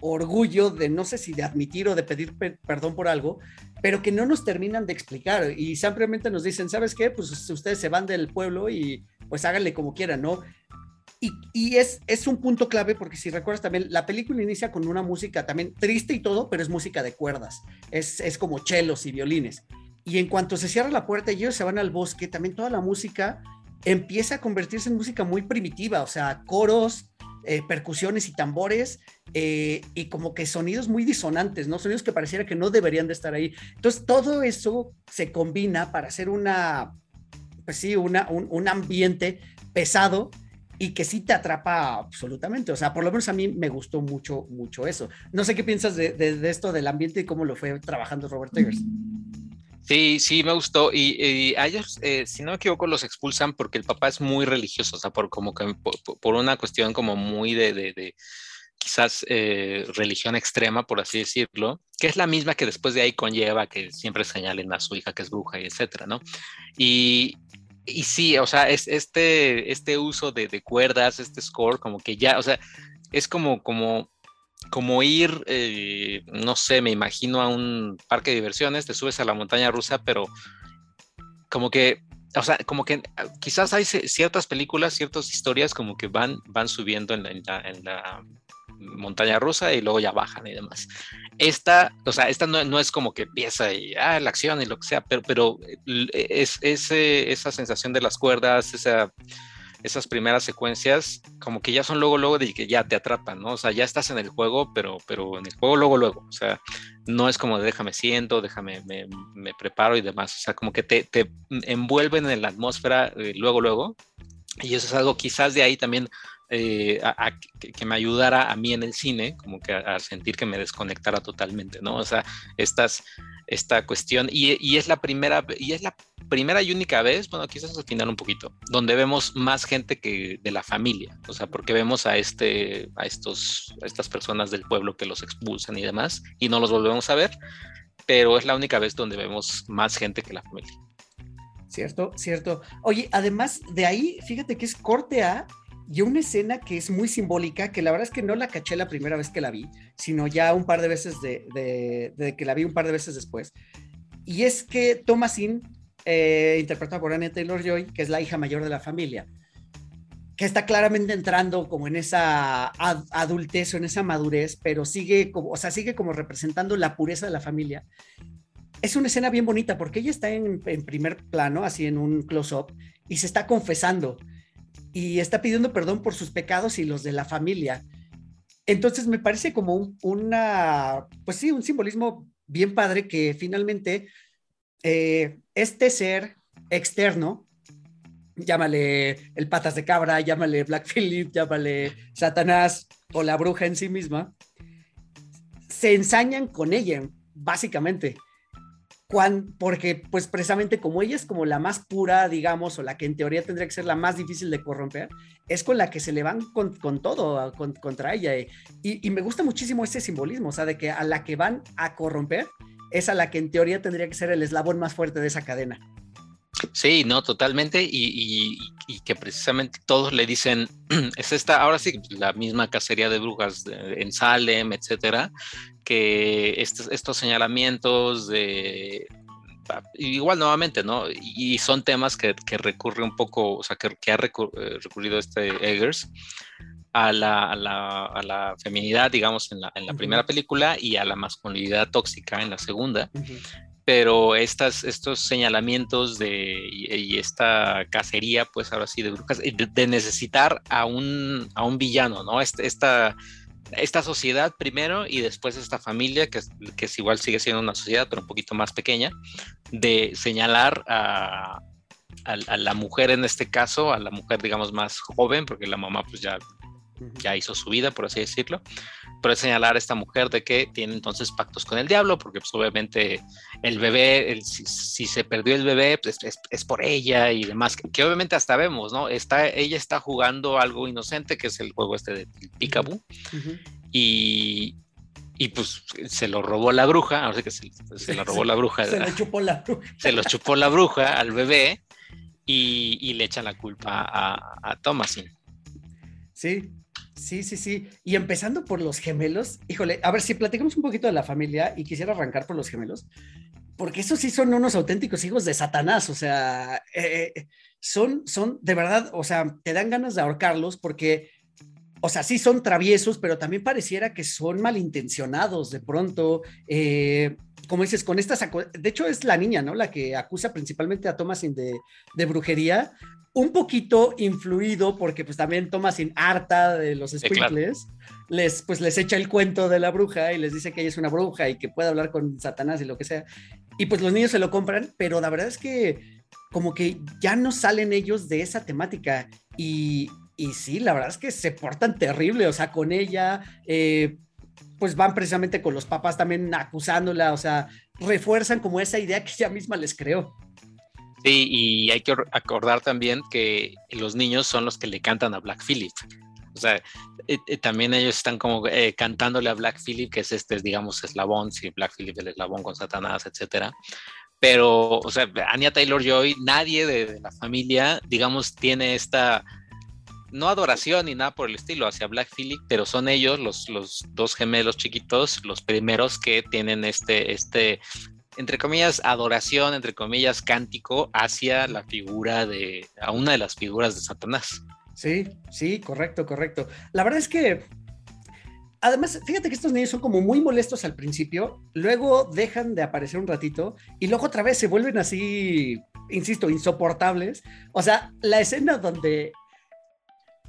orgullo de no sé si de admitir o de pedir perdón por algo, pero que no nos terminan de explicar y simplemente nos dicen, ¿sabes qué? Pues ustedes se van del pueblo y pues háganle como quieran, ¿no? Y, y es, es un punto clave porque si recuerdas también, la película inicia con una música también triste y todo, pero es música de cuerdas, es, es como chelos y violines. Y en cuanto se cierra la puerta y ellos se van al bosque, también toda la música empieza a convertirse en música muy primitiva, o sea, coros, eh, percusiones y tambores eh, y como que sonidos muy disonantes, ¿no? Sonidos que pareciera que no deberían de estar ahí. Entonces, todo eso se combina para hacer una, pues sí, una, un, ambiente pesado y que sí te atrapa absolutamente. O sea, por lo menos a mí me gustó mucho, mucho eso. No sé qué piensas de, de esto del ambiente y cómo lo fue trabajando Robert Eggers. Sí, sí, me gustó. Y, ellos, eh, si no me equivoco, los expulsan porque el papá es muy religioso, o sea, por, como que, por, una cuestión como muy de, de, quizás eh, religión extrema, por así decirlo, que es la misma que después de ahí conlleva que siempre señalen a su hija que es bruja y etcétera, ¿no? Y, y sí, o sea, es este, este uso de, de, cuerdas, este score, como que ya, o sea, es como, como como ir, eh, no sé, me imagino a un parque de diversiones, te subes a la montaña rusa, pero como que, o sea, como que ah, quizás hay ciertas películas, ciertas historias como que van, van subiendo en la, montaña rusa y luego ya bajan y demás. Esta, o sea, esta no, es como que empieza y, ah, la acción y lo que sea, pero, pero es, esa sensación de las cuerdas, esa esas primeras secuencias como que ya son luego, luego de que ya te atrapan, ¿no? O sea, ya estás en el juego, pero, pero en el juego luego, luego. O sea, no es como de déjame siento, déjame, me, me preparo y demás. O sea, como que te, te envuelven en la atmósfera eh, luego, luego. Y eso es algo quizás de ahí también eh, a, que, me ayudara a mí en el cine, como que a, sentir que me desconectara totalmente, ¿no? O sea, estas, esta cuestión, y, es la primera, y es la primera y única vez, bueno, quizás al final un poquito, donde vemos más gente que de la familia, o sea, porque vemos a este, a estos, a estas personas del pueblo que los expulsan y demás, y no los volvemos a ver, pero es la única vez donde vemos más gente que la familia. Cierto, cierto. Oye, además de ahí, fíjate que es corte A y una escena que es muy simbólica, que la verdad es que no la caché la primera vez que la vi, sino ya un par de veces de, que la vi un par de veces después. Y es que Thomasin, eh, interpretada por Anna Taylor Joy, que es la hija mayor de la familia, que está claramente entrando como en esa adultez o en esa madurez, pero sigue como, o sea, sigue como representando la pureza de la familia es una escena bien bonita porque ella está en, primer plano, así en un close-up, y se está confesando y está pidiendo perdón por sus pecados y los de la familia. Entonces me parece como un, una, pues sí, un simbolismo bien padre que finalmente eh, este ser externo, llámale el patas de cabra, llámale Black Phillip, llámale Satanás o la bruja en sí misma, se ensañan con ella, básicamente porque pues precisamente como ella es como la más pura, digamos, o la que en teoría tendría que ser la más difícil de corromper, es con la que se le van con, todo contra ella. Y, me gusta muchísimo ese simbolismo, o sea, de que a la que van a corromper es a la que en teoría tendría que ser el eslabón más fuerte de esa cadena. Sí, no, totalmente, y, que precisamente todos le dicen, es esta, ahora sí, la misma cacería de brujas en Salem, etcétera, que estos, señalamientos de, igual nuevamente, ¿no? Y son temas que, recurre un poco, o sea, que, ha eh, recurrido este Eggers a la, a la, feminidad, digamos, en la, en la primera película y a la masculinidad tóxica en la segunda pero estas, estos señalamientos de, y, esta cacería, pues ahora sí, de brujas, de, necesitar a un, a un villano, ¿no? Este, esta, esta sociedad primero y después esta familia, que, que es igual sigue siendo una sociedad, pero un poquito más pequeña, de señalar a, a, la mujer en este caso, a la mujer digamos más joven, porque la mamá pues ya, ya hizo su vida, por así decirlo, señalar a esta mujer de que tiene entonces pactos con el diablo, porque pues obviamente el bebé, el, si, se perdió el bebé, pues es, por ella y demás, que, obviamente hasta vemos, ¿no? Está, ella está jugando algo inocente, que es el juego este de Picaboo, y, y pues se lo robó la bruja, ahora sí que se, lo robó la bruja. se lo chupó la bruja. Se lo chupó la bruja al bebé y, le echan la culpa a, a Thomasin. Sí, Sí, sí, sí. Y empezando por los gemelos, híjole, a ver si platicamos un poquito de la familia y quisiera arrancar por los gemelos, porque esos sí son unos auténticos hijos de Satanás, o sea, eh, eh, son, son de verdad, o sea, te dan ganas de ahorcarlos porque, o sea, sí son traviesos, pero también pareciera que son malintencionados de pronto. Eh, como dices, con estas, de hecho es la niña, ¿no? La que acusa principalmente a Thomasin de, de brujería, un poquito influido porque pues también sin harta de los squinkles, les pues les echa el cuento de la bruja y les dice que ella es una bruja y que puede hablar con Satanás y lo que sea. Y pues los niños se lo compran, pero la verdad es que como que ya no salen ellos de esa temática y, y sí, la verdad es que se portan terrible, o sea, con ella, eh, pues van precisamente con los papás también acusándola, o sea, refuerzan como esa idea que ella misma les creó. Sí, y hay que acordar también que los niños son los que le cantan a Black Phillip. O sea, eh, eh, también ellos están como eh, cantándole a Black Phillip, que es este, digamos, eslabón, si Black Phillip el eslabón con Satanás, etcétera. Pero, o sea, Anya Taylor Joy, nadie de, la familia, digamos, tiene esta, no adoración ni nada por el estilo hacia Black Phillip, pero son ellos, los, los dos gemelos chiquitos, los primeros que tienen este, este entre comillas, adoración, entre comillas, cántico hacia la figura de, a una de las figuras de Satanás. Sí, sí, correcto, correcto. La verdad es que, además, fíjate que estos niños son como muy molestos al principio, luego dejan de aparecer un ratito y luego otra vez se vuelven así, insisto, insoportables. O sea, la escena donde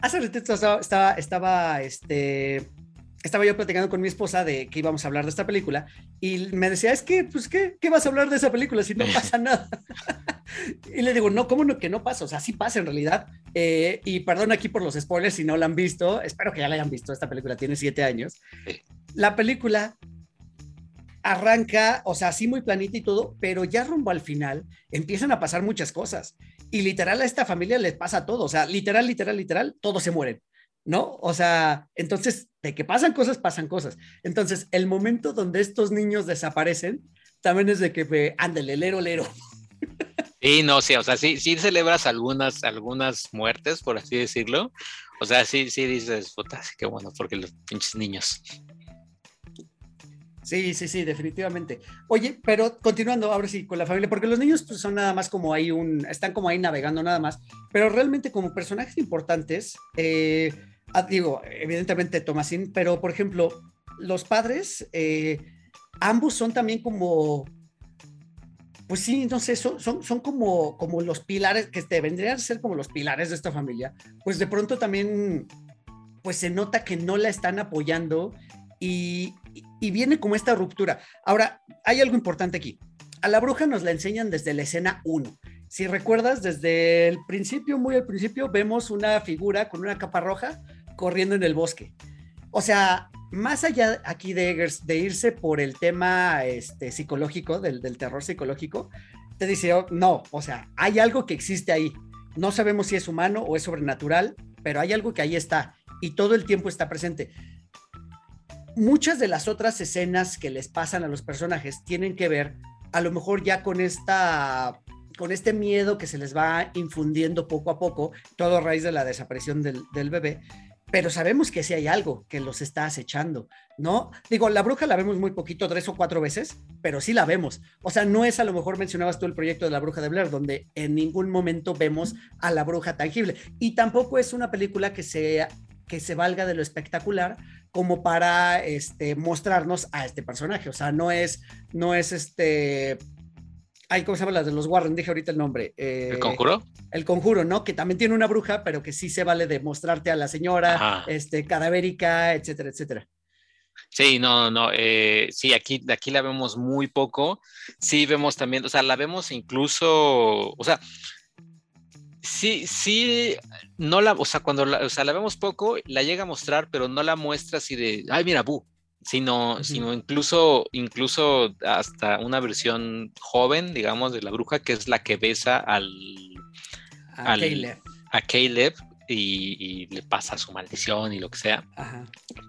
hace ratito estaba, estaba, estaba este, estaba yo platicando con mi esposa de que íbamos a hablar de esta película y me decía, es que, pues, ¿qué, ¿qué vas a hablar de esa película si no pasa nada? Y le digo, no, ¿cómo no, que no pasa? O sea, sí pasa en realidad. Eh, y perdón aquí por los spoilers si no la han visto. Espero que ya la hayan visto. Esta película tiene siete años. La película arranca, o sea, así muy planita y todo, pero ya rumbo al final empiezan a pasar muchas cosas. Y literal a esta familia les pasa todo. O sea, literal, literal, literal, todos se mueren. ¿no? O sea, entonces, de que pasan cosas, pasan cosas. Entonces, el momento donde estos niños desaparecen, también es de que, ándale, lero, lero. Sí, no, sí, o sea, sí, sí celebras algunas, algunas muertes, por así decirlo. O sea, sí, sí dices, puta, sí, qué bueno, porque los pinches niños. Sí, sí, sí, definitivamente. Oye, pero continuando ahora sí con la familia, porque los niños pues, son nada más como ahí un, están como ahí navegando nada más, pero realmente como personajes importantes, eh, ah, digo, evidentemente Tomasín, pero por ejemplo, los padres, eh, ambos son también como pues sí, no sé, son, son, como, como los pilares, que te vendrían a ser como los pilares de esta familia, pues de pronto también, pues se nota que no la están apoyando y, y viene como esta ruptura. Ahora, hay algo importante aquí. A la bruja nos la enseñan desde la escena 1. Si recuerdas, desde el principio, muy al principio, vemos una figura con una capa roja corriendo en el bosque. O sea, más allá aquí de de irse por el tema este, psicológico, del, terror psicológico, te dice, oh, no, o sea, hay algo que existe ahí. No sabemos si es humano o es sobrenatural, pero hay algo que ahí está y todo el tiempo está presente. Muchas de las otras escenas que les pasan a los personajes tienen que ver a lo mejor ya con esta con este miedo que se les va infundiendo poco a poco, todo a raíz de la desaparición del, bebé, pero sabemos que sí hay algo que los está acechando, ¿no? Digo, la bruja la vemos muy poquito, tres o cuatro veces, pero sí la vemos. O sea, no es a lo mejor mencionabas tú el proyecto de la bruja de Blair, donde en ningún momento vemos a la bruja tangible. Y tampoco es una película que se, que se valga de lo espectacular como para este, mostrarnos a este personaje. O sea, no es, no es este Ay, ¿cómo se llama las de los Warren? Dije ahorita el nombre. ¿El conjuro? El conjuro, ¿no? Que también tiene una bruja, pero que sí se vale de mostrarte a la señora, este, cadavérica, etcétera, etcétera. Sí, no, no, eh, sí, aquí, aquí la vemos muy poco. Sí, vemos también, o sea, la vemos incluso, o sea, sí, sí, no la, o sea, cuando la, o sea, la vemos poco, la llega a mostrar, pero no la muestra así de, ay, mira, bu, sino, sino incluso, incluso hasta una versión joven, digamos, de la bruja, que es la que besa al, a Caleb. A Caleb y, le pasa su maldición y lo que sea.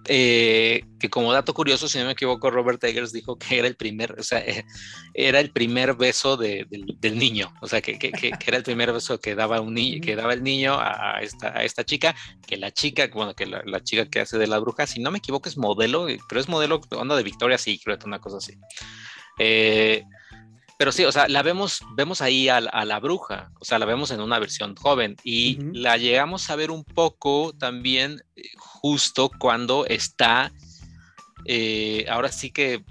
Eh, que como dato curioso, si no me equivoco, Robert Eggers dijo que era el primer, o sea, eh, era el primer beso del niño, o sea, que, que, que, era el primer beso que daba un niño, que daba el niño a, esta, a esta chica, que la chica, bueno, que la, chica que hace de la bruja, si no me equivoco, es modelo, pero es modelo onda de Victoria Secret, una cosa así. Eh, pero sí, o sea, la vemos, vemos ahí a, la bruja, o sea, la vemos en una versión joven y la llegamos a ver un poco también eh, justo cuando está, eh, ahora sí que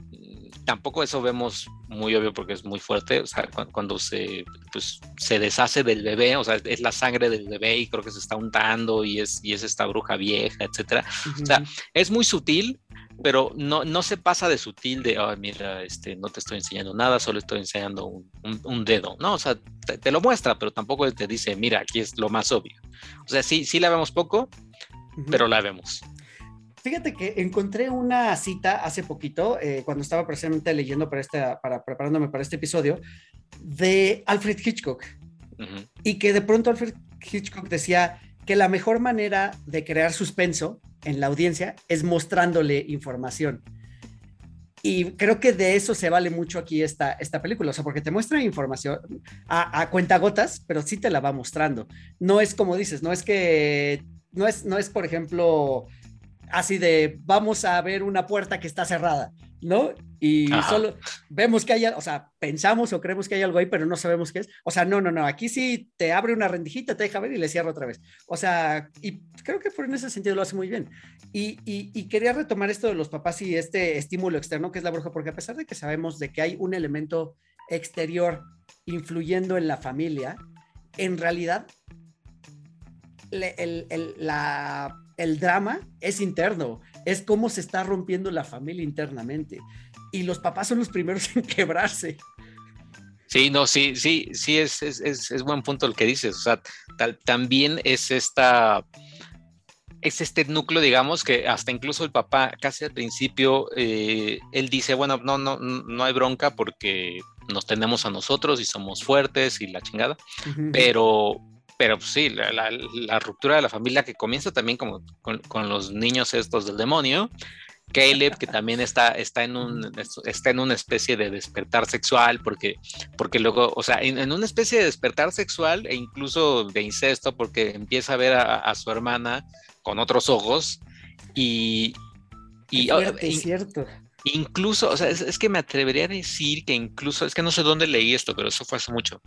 tampoco eso vemos muy obvio porque es muy fuerte, o sea, cuando, se, pues, se deshace del bebé, o sea, es la sangre del bebé y creo que se está untando y es, y es esta bruja vieja, etcétera. O sea, es muy sutil, pero no, no se pasa de sutil de, oh, mira, este, no te estoy enseñando nada, solo estoy enseñando un, dedo, ¿no? O sea, te, lo muestra, pero tampoco te dice, mira, aquí es lo más obvio. O sea, sí, sí la vemos poco, pero la vemos. Fíjate que encontré una cita hace poquito, eh, cuando estaba precisamente leyendo para, este, para preparándome para este episodio, de Alfred Hitchcock. Y que de pronto Alfred Hitchcock decía que la mejor manera de crear suspenso en la audiencia es mostrándole información. Y creo que de eso se vale mucho aquí esta, esta película, o sea, porque te muestra información a, a cuentagotas, pero sí te la va mostrando. No es como dices, no es que, no es, no es por ejemplo, así de vamos a ver una puerta que está cerrada, ¿no? Y solo vemos que hay, o sea, pensamos o creemos que hay algo ahí, pero no sabemos qué es. O sea, no, no, no, aquí sí te abre una rendijita, te deja ver y le cierra otra vez. O sea, y creo que por en ese sentido lo hace muy bien. Y, y, quería retomar esto de los papás y este estímulo externo que es la bruja, porque a pesar de que sabemos de que hay un elemento exterior influyendo en la familia, en realidad el, el, la, el drama es interno, es cómo se está rompiendo la familia internamente y los papás son los primeros en quebrarse. Sí, no, sí, sí, sí, es, es, es, buen punto el que dices. O sea, tal, también es esta, es este núcleo, digamos, que hasta incluso el papá, casi al principio, eh, él dice, bueno, no, no, no hay bronca porque nos tenemos a nosotros y somos fuertes y la chingada, pero, pero pues, sí, la, ruptura de la familia que comienza también como con, los niños estos del demonio, Caleb, que también está, está, en un, está en una especie de despertar sexual, porque, porque luego, o sea, en, una especie de despertar sexual e incluso de incesto, porque empieza a ver a, su hermana con otros ojos y... y es cierto. Incluso, o sea, es, que me atrevería a decir que incluso, es que no sé dónde leí esto, pero eso fue hace mucho.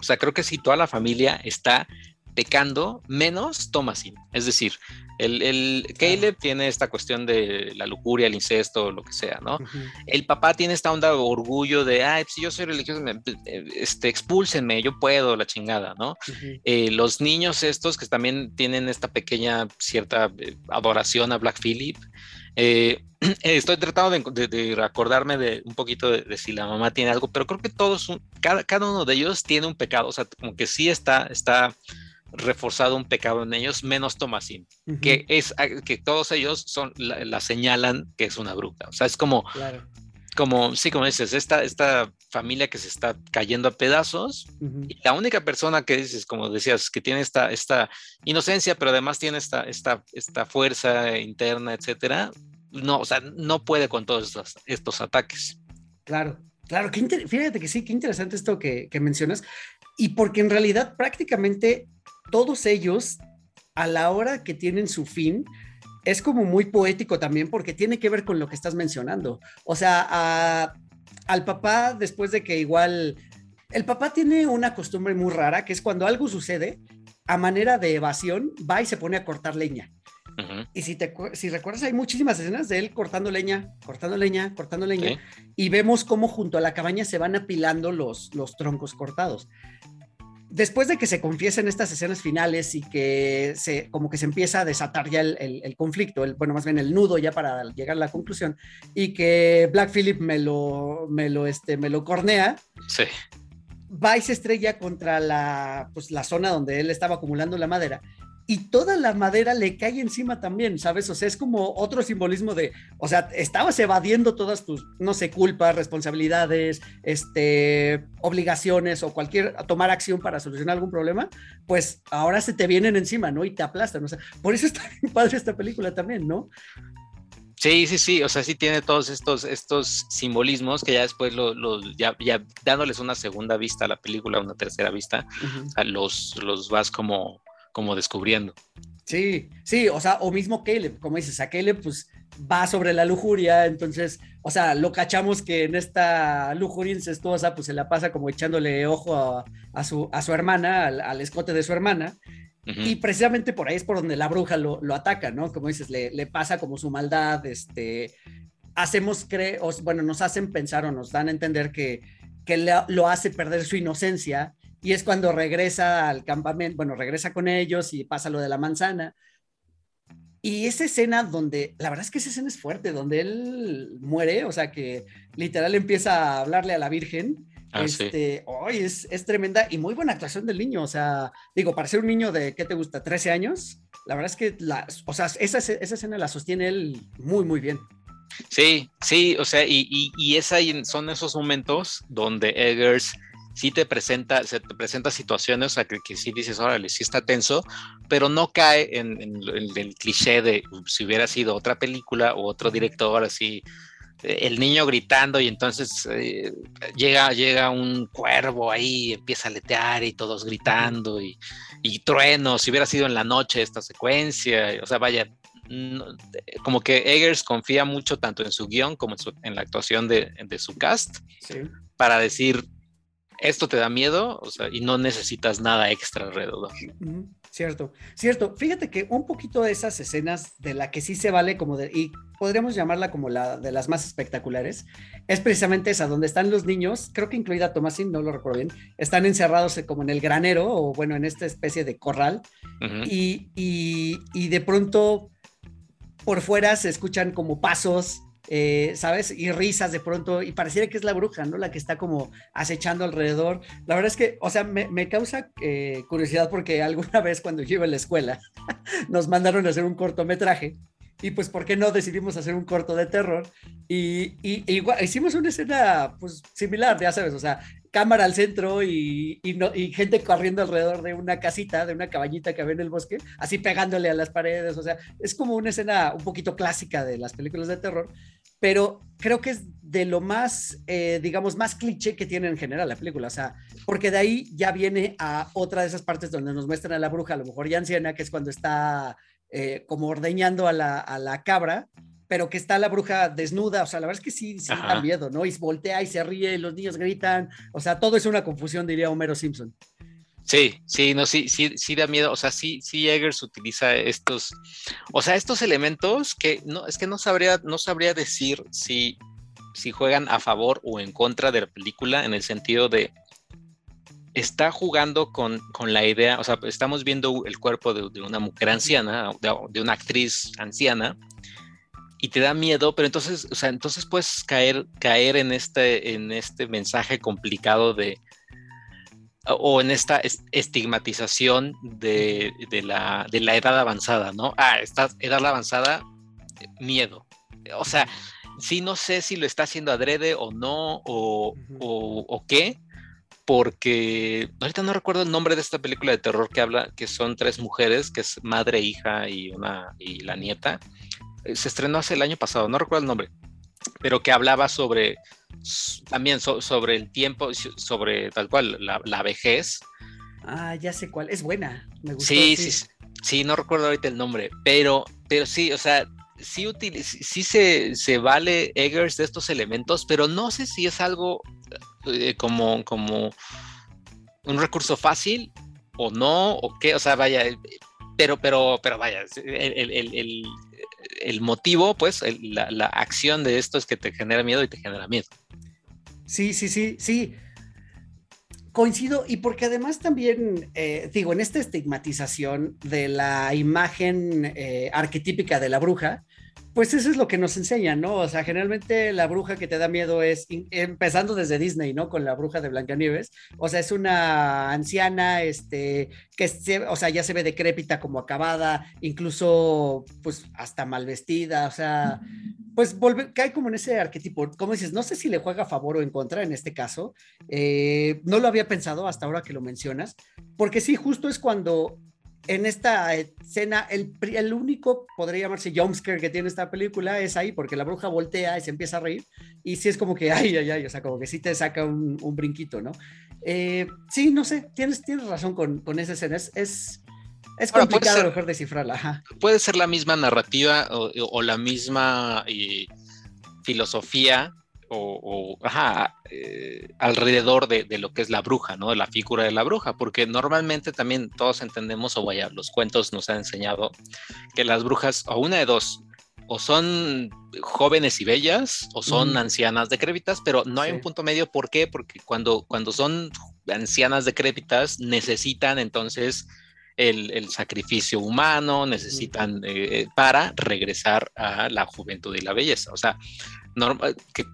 O sea, creo que si toda la familia está pecando, menos Thomasin. Es decir, el, el Caleb tiene esta cuestión de la lujuria, el incesto, lo que sea, ¿no? El papá tiene esta onda de orgullo de, ay, si yo soy religioso, este, expúlsenme, yo puedo, la chingada, ¿no? Eh, los niños estos que también tienen esta pequeña cierta eh, adoración a Black Phillip, eh, estoy tratando de, de, acordarme de un poquito de, si la mamá tiene algo, pero creo que todos, cada, cada uno de ellos tiene un pecado, o sea, como que sí está, está reforzado un pecado en ellos, menos Tomasín, que es que todos ellos son la, señalan que es una bruja. O sea, es como, como, sí, como dices, esta, esta familia que se está cayendo a pedazos, y la única persona que dices, como decías, que tiene esta, esta inocencia, pero además tiene esta, esta, esta fuerza interna, etcétera, no, o sea, no puede con todos estos, estos ataques. Claro, claro, fíjate que sí, qué interesante esto que, que mencionas, y porque en realidad prácticamente todos ellos, a la hora que tienen su fin, es como muy poético también porque tiene que ver con lo que estás mencionando. O sea, al papá, después de que igual, el papá tiene una costumbre muy rara, que es cuando algo sucede, a manera de evasión, va y se pone a cortar leña. Y si, te, si recuerdas, hay muchísimas escenas de él cortando leña, cortando leña, cortando leña, y vemos cómo junto a la cabaña se van apilando los, los troncos cortados después de que se confiesen estas escenas finales y que se, como que se empieza a desatar ya el, conflicto, el, bueno, más bien el nudo ya para llegar a la conclusión, y que Black Phillip me lo, me lo, este, me lo cornea. Sí. Va y se estrella contra la, pues, la zona donde él estaba acumulando la madera y toda la madera le cae encima también, ¿sabes? O sea, es como otro simbolismo de, o sea, estabas evadiendo todas tus, no sé, culpas, responsabilidades, este, obligaciones o cualquier, tomar acción para solucionar algún problema, pues ahora se te vienen encima, ¿no? Y te aplastan, o sea, por eso está bien padre esta película también, ¿no? Sí, sí, sí, o sea, sí tiene todos estos, estos simbolismos que ya después, lo, ya, ya, dándoles una segunda vista a la película, una tercera vista, los, los vas como como descubriendo. Sí, sí, o sea, o mismo Caleb, como dices, a Caleb pues va sobre la lujuria, entonces, o sea, lo cachamos que en esta lujuria incestuosa pues se la pasa como echándole ojo a, su, a su hermana, al, escote de su hermana, y precisamente por ahí es por donde la bruja lo, ataca, ¿no? Como dices, le, le, pasa como su maldad, este, hacemos, cre bueno, nos hacen pensar o nos dan a entender que, que lo hace perder su inocencia y es cuando regresa al campamento, bueno, regresa con ellos y pasa lo de la manzana. Y esa escena donde, la verdad es que esa escena es fuerte, donde él muere, o sea que literal empieza a hablarle a la Virgen. Ah, este, hoy es, es, tremenda y muy buena actuación del niño. O sea, digo, para ser un niño de, ¿qué te gusta? 13 años, la verdad es que, la, o sea, esa, esa escena la sostiene él muy, muy bien. Sí, sí, o sea, y, y, y esa, son esos momentos donde Eggers sí te presenta, se te presenta situaciones, o sea, que, que sí dices, órale, sí está tenso, pero no cae en, el cliché de si hubiera sido otra película o otro director, así, eh, el niño gritando y entonces eh, llega, llega un cuervo ahí, empieza a letear y todos gritando y, y truenos, si hubiera sido en la noche esta secuencia, o sea, vaya, como que Eggers confía mucho tanto en su guion como en, la actuación de, de su cast para decir, esto te da miedo o sea, y no necesitas nada extra alrededor. Cierto, cierto. Fíjate que un poquito de esas escenas de la que sí se vale como de, y podríamos llamarla como la de las más espectaculares, es precisamente esa, donde están los niños, creo que incluida Tomasin, no lo recuerdo bien, están encerrados como en el granero o bueno, en esta especie de corral y, y, y de pronto por fuera se escuchan como pasos eh, ¿sabes? Y risas de pronto, y pareciera que es la bruja, ¿no? La que está como acechando alrededor. La verdad es que, o sea, me, causa eh, curiosidad porque alguna vez cuando yo iba a la escuela nos mandaron a hacer un cortometraje y pues, ¿por qué no decidimos hacer un corto de terror? Y, igual, hicimos una escena, pues, similar, ya sabes, o sea, cámara al centro y, gente corriendo alrededor de una casita, de una cabañita que había en el bosque, así pegándole a las paredes, o sea, es como una escena un poquito clásica de las películas de terror, pero creo que es de lo más, eh, digamos, más cliché que tiene en general la película, o sea, porque de ahí ya viene a otra de esas partes donde nos muestran a la bruja, a lo mejor ya anciana, que es cuando está eh, como ordeñando a la, cabra, pero que está la bruja desnuda, o sea, la verdad es que sí, sí da miedo, ¿no? Y voltea y se ríe, los niños gritan, o sea, todo es una confusión, diría Homero Simpson. Sí, sí, no, sí, sí, sí da miedo, o sea, sí, sí Eggers utiliza estos, o sea, estos elementos que no, es que no sabría, no sabría decir si, si juegan a favor o en contra de la película en el sentido de, está jugando con, la idea, o sea, estamos viendo el cuerpo de, una mujer anciana, de, una actriz anciana, y te da miedo, pero entonces, o sea, entonces puedes caer, caer en, este, en este mensaje complicado de, o en esta estigmatización de, la, edad avanzada, ¿no? Ah, esta edad avanzada, miedo. O sea, sí no sé si lo está haciendo adrede o no, o, o qué, porque ahorita no recuerdo el nombre de esta película de terror que habla, que son tres mujeres, que es madre, hija y una y la nieta. Eh, se estrenó hace el año pasado, no recuerdo el nombre, pero que hablaba sobre también sobre el tiempo, sobre tal cual la, vejez. Ah, ya sé cuál, es buena, me gustó. Sí, sí, sí, no recuerdo ahorita el nombre, pero, pero sí, o sea, sí, sí se, se, vale Eggers de estos elementos, pero no sé si es algo eh, como, como un recurso fácil o no, o qué, o sea, vaya, pero, pero, pero vaya, el, motivo, pues, la, la, acción de esto es que te genera miedo y te genera miedo. Sí, sí, sí, sí. Coincido, y porque además también, eh, digo, en esta estigmatización de la imagen eh, arquetípica de la bruja, pues eso es lo que nos enseñan, ¿no? O sea, generalmente la bruja que te da miedo es, empezando desde Disney, ¿no? Con la bruja de Blancanieves. O sea, es una anciana, este, que, o sea, ya se ve decrépita, como acabada, incluso, pues, hasta mal vestida, o sea, pues vuelve, cae como en ese arquetipo. Como dices, no sé si le juega a favor o en contra en este caso. Eh, no lo había pensado hasta ahora que lo mencionas, porque sí, justo es cuando en esta escena, el, el, único, podría llamarse jumpscare que tiene esta película es ahí, porque la bruja voltea y se empieza a reír, y sí es como que, ay, ay, ay, o sea, como que sí te saca un, un brinquito, ¿no? Eh, sí, no sé, tienes, tienes razón con, con esa escena, es, es, es complicado ser, mejor descifrarla. Puede ser la misma narrativa o, o la misma eh, filosofía o, ajá, eh, alrededor de, lo que es la bruja, ¿no? De la figura de la bruja, porque normalmente también todos entendemos, o vaya, los cuentos nos han enseñado que las brujas, o una de dos, o son jóvenes y bellas, o son ancianas decrépitas, pero no hay un punto medio. ¿Por qué? Porque cuando, cuando son ancianas decrépitas, necesitan entonces el, sacrificio humano, necesitan eh, para regresar a la juventud y la belleza. O sea,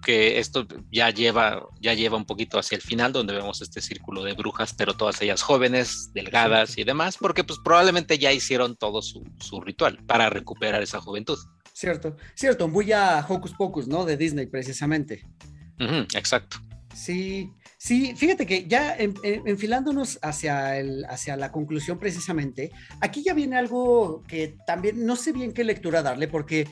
que, esto ya lleva, ya lleva un poquito hacia el final, donde vemos este círculo de brujas, pero todas ellas jóvenes, delgadas y demás, porque pues probablemente ya hicieron todo su, ritual para recuperar esa juventud. Cierto, cierto, muy a Hocus Pocus, ¿no? De Disney, precisamente. exacto. Sí, sí, fíjate que ya enfilándonos hacia, el, hacia la conclusión precisamente, aquí ya viene algo que también no sé bien qué lectura darle, porque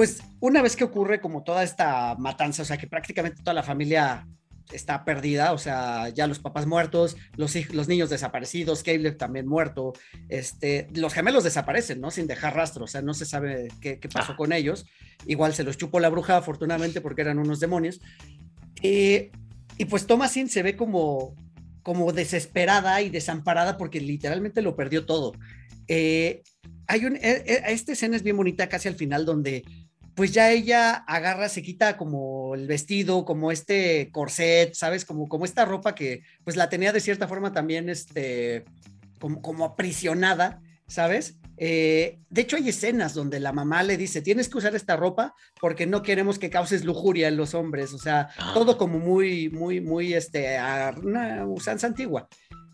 pues una vez que ocurre como toda esta matanza, o sea, que prácticamente toda la familia está perdida, o sea, ya los papás muertos, los, los niños desaparecidos, Caleb también muerto, este, los gemelos desaparecen, ¿no? Sin dejar rastro, o sea, no se sabe qué, pasó ah. con ellos. Igual se los chupó la bruja, afortunadamente, porque eran unos demonios. Y pues Thomasin se ve como, como desesperada y desamparada porque literalmente lo perdió todo. Eh, hay un, eh, esta escena es bien bonita casi al final donde pues ya ella agarra, se quita como el vestido, como este corset, ¿sabes? Como, como esta ropa que pues la tenía de cierta forma también, este, como, como aprisionada, ¿sabes? Eh, de hecho, hay escenas donde la mamá le dice, tienes que usar esta ropa porque no queremos que causes lujuria en los hombres. O sea, Ah. todo como muy, muy, muy, este, a una usanza antigua.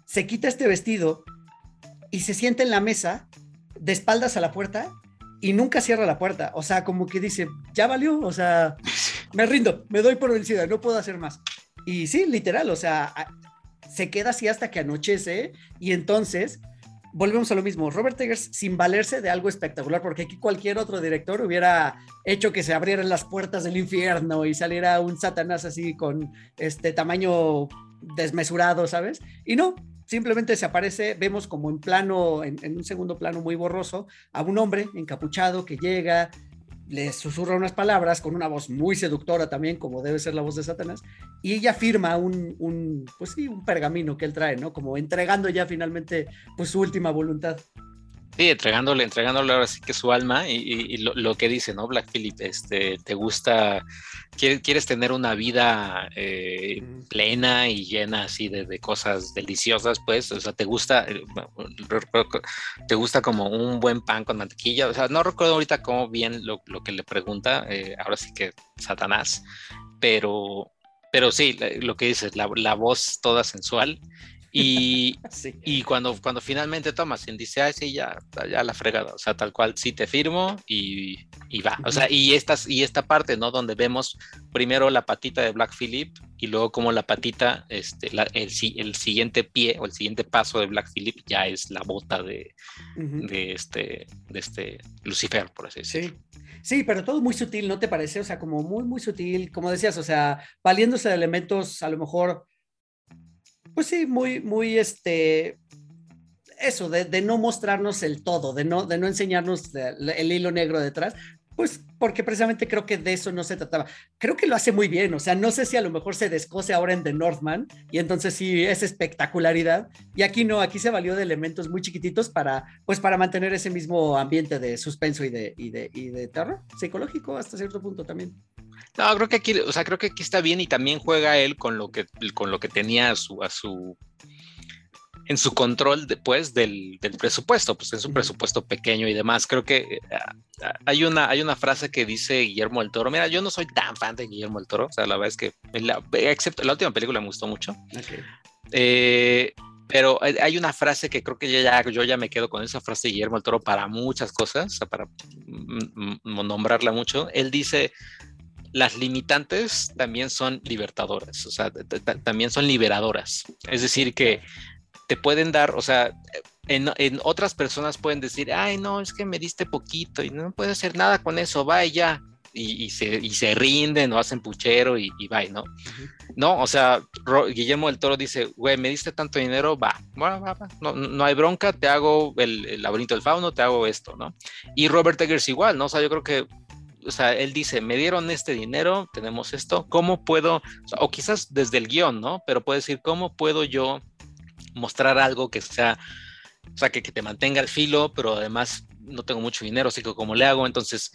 Se quita este vestido y se sienta en la mesa de espaldas a la puerta y nunca cierra la puerta. O sea, como que dice, ya valió, o sea, me rindo, me doy por vencida, no puedo hacer más. Y sí, literal, o sea, se queda así hasta que anochece y entonces volvemos a lo mismo. Robert Eggers sin valerse de algo espectacular, porque aquí cualquier otro director hubiera hecho que se abrieran las puertas del infierno y saliera un Satanás así con este tamaño desmesurado, ¿sabes? Y no, simplemente se aparece, vemos como en plano, en, un segundo plano muy borroso, a un hombre encapuchado que llega, le susurra unas palabras con una voz muy seductora también, como debe ser la voz de Satanás, y ella firma un, un, pues sí, un pergamino que él trae, ¿no? Como entregando ya finalmente pues su última voluntad. Sí, entregándole, entregándole ahora sí que su alma y, y- y lo, lo que dice, ¿no? Black Phillip, este, te gusta, quieres, quieres tener una vida eh, plena y llena así de, de cosas deliciosas, pues, o sea, te gusta, eh, te gusta como un buen pan con mantequilla, o sea, no recuerdo ahorita cómo bien lo, lo que le pregunta, eh, ahora sí que Satanás, pero, pero sí, lo que dices, la, la voz toda sensual y, Sí. y cuando, cuando finalmente tomas y dice, ay, sí, ya, ya la fregada, o sea, tal cual, sí te firmo y, y va. O sea, y, estas, y esta parte, ¿no? Donde vemos primero la patita de Black Phillip y luego como la patita, este, la- el, el siguiente pie o el siguiente paso de Black Phillip ya es la bota de, de, este, de este Lucifer, por así decirlo. Sí. Sí, pero todo muy sutil, ¿no te parece? O sea, como muy, muy sutil, como decías, o sea, valiéndose de elementos a lo mejor, pues sí, muy, muy, este, eso, de, no mostrarnos el todo, de no, de no enseñarnos el, el hilo negro detrás, pues porque precisamente creo que de eso no se trataba. Creo que lo hace muy bien, o sea, no sé si a lo mejor se descose ahora en The Northman y entonces sí es espectacularidad y aquí no, aquí se valió de elementos muy chiquititos para, pues para mantener ese mismo ambiente de suspenso y de, y de, y de terror psicológico hasta cierto punto también. No, creo que aquí, o sea, creo que aquí está bien y también juega él con lo que, con lo que tenía a su, a su, en su control después del, del presupuesto, pues es un Ujú. presupuesto pequeño y demás. Creo que eh, hay una, hay una frase que dice Guillermo del Toro. Mira, yo no soy tan fan de Guillermo del Toro, o sea, la verdad es que, la- excepto la última película me gustó mucho. Ok. Eh, pero hay una frase que creo que yo ya, yo ya me quedo con esa frase de Guillermo del Toro para muchas cosas, para nombrarla mucho. Él dice, las limitantes también son libertadoras, o sea, también son liberadoras. Es decir, que te pueden dar, o sea, en, en otras personas pueden decir, ay, no, es que me diste poquito y no puedo hacer nada con eso, va y ya. Y, y se, y se rinden o hacen puchero y, y bye, ¿no? No, o sea, Guillermo del Toro dice, güey, me diste tanto dinero, va, va, va, va, No, no hay bronca, te hago el, el laberinto del fauno, te hago esto, ¿no? Y Robert Eggers igual, ¿no? O sea, yo creo que, o sea, él dice, me dieron este dinero, tenemos esto, ¿cómo puedo, o, quizás desde el guion, ¿no? Pero puede decir, ¿cómo puedo yo mostrar algo que sea, o sea, que, que te mantenga al filo, pero además no tengo mucho dinero, así que como le hago, entonces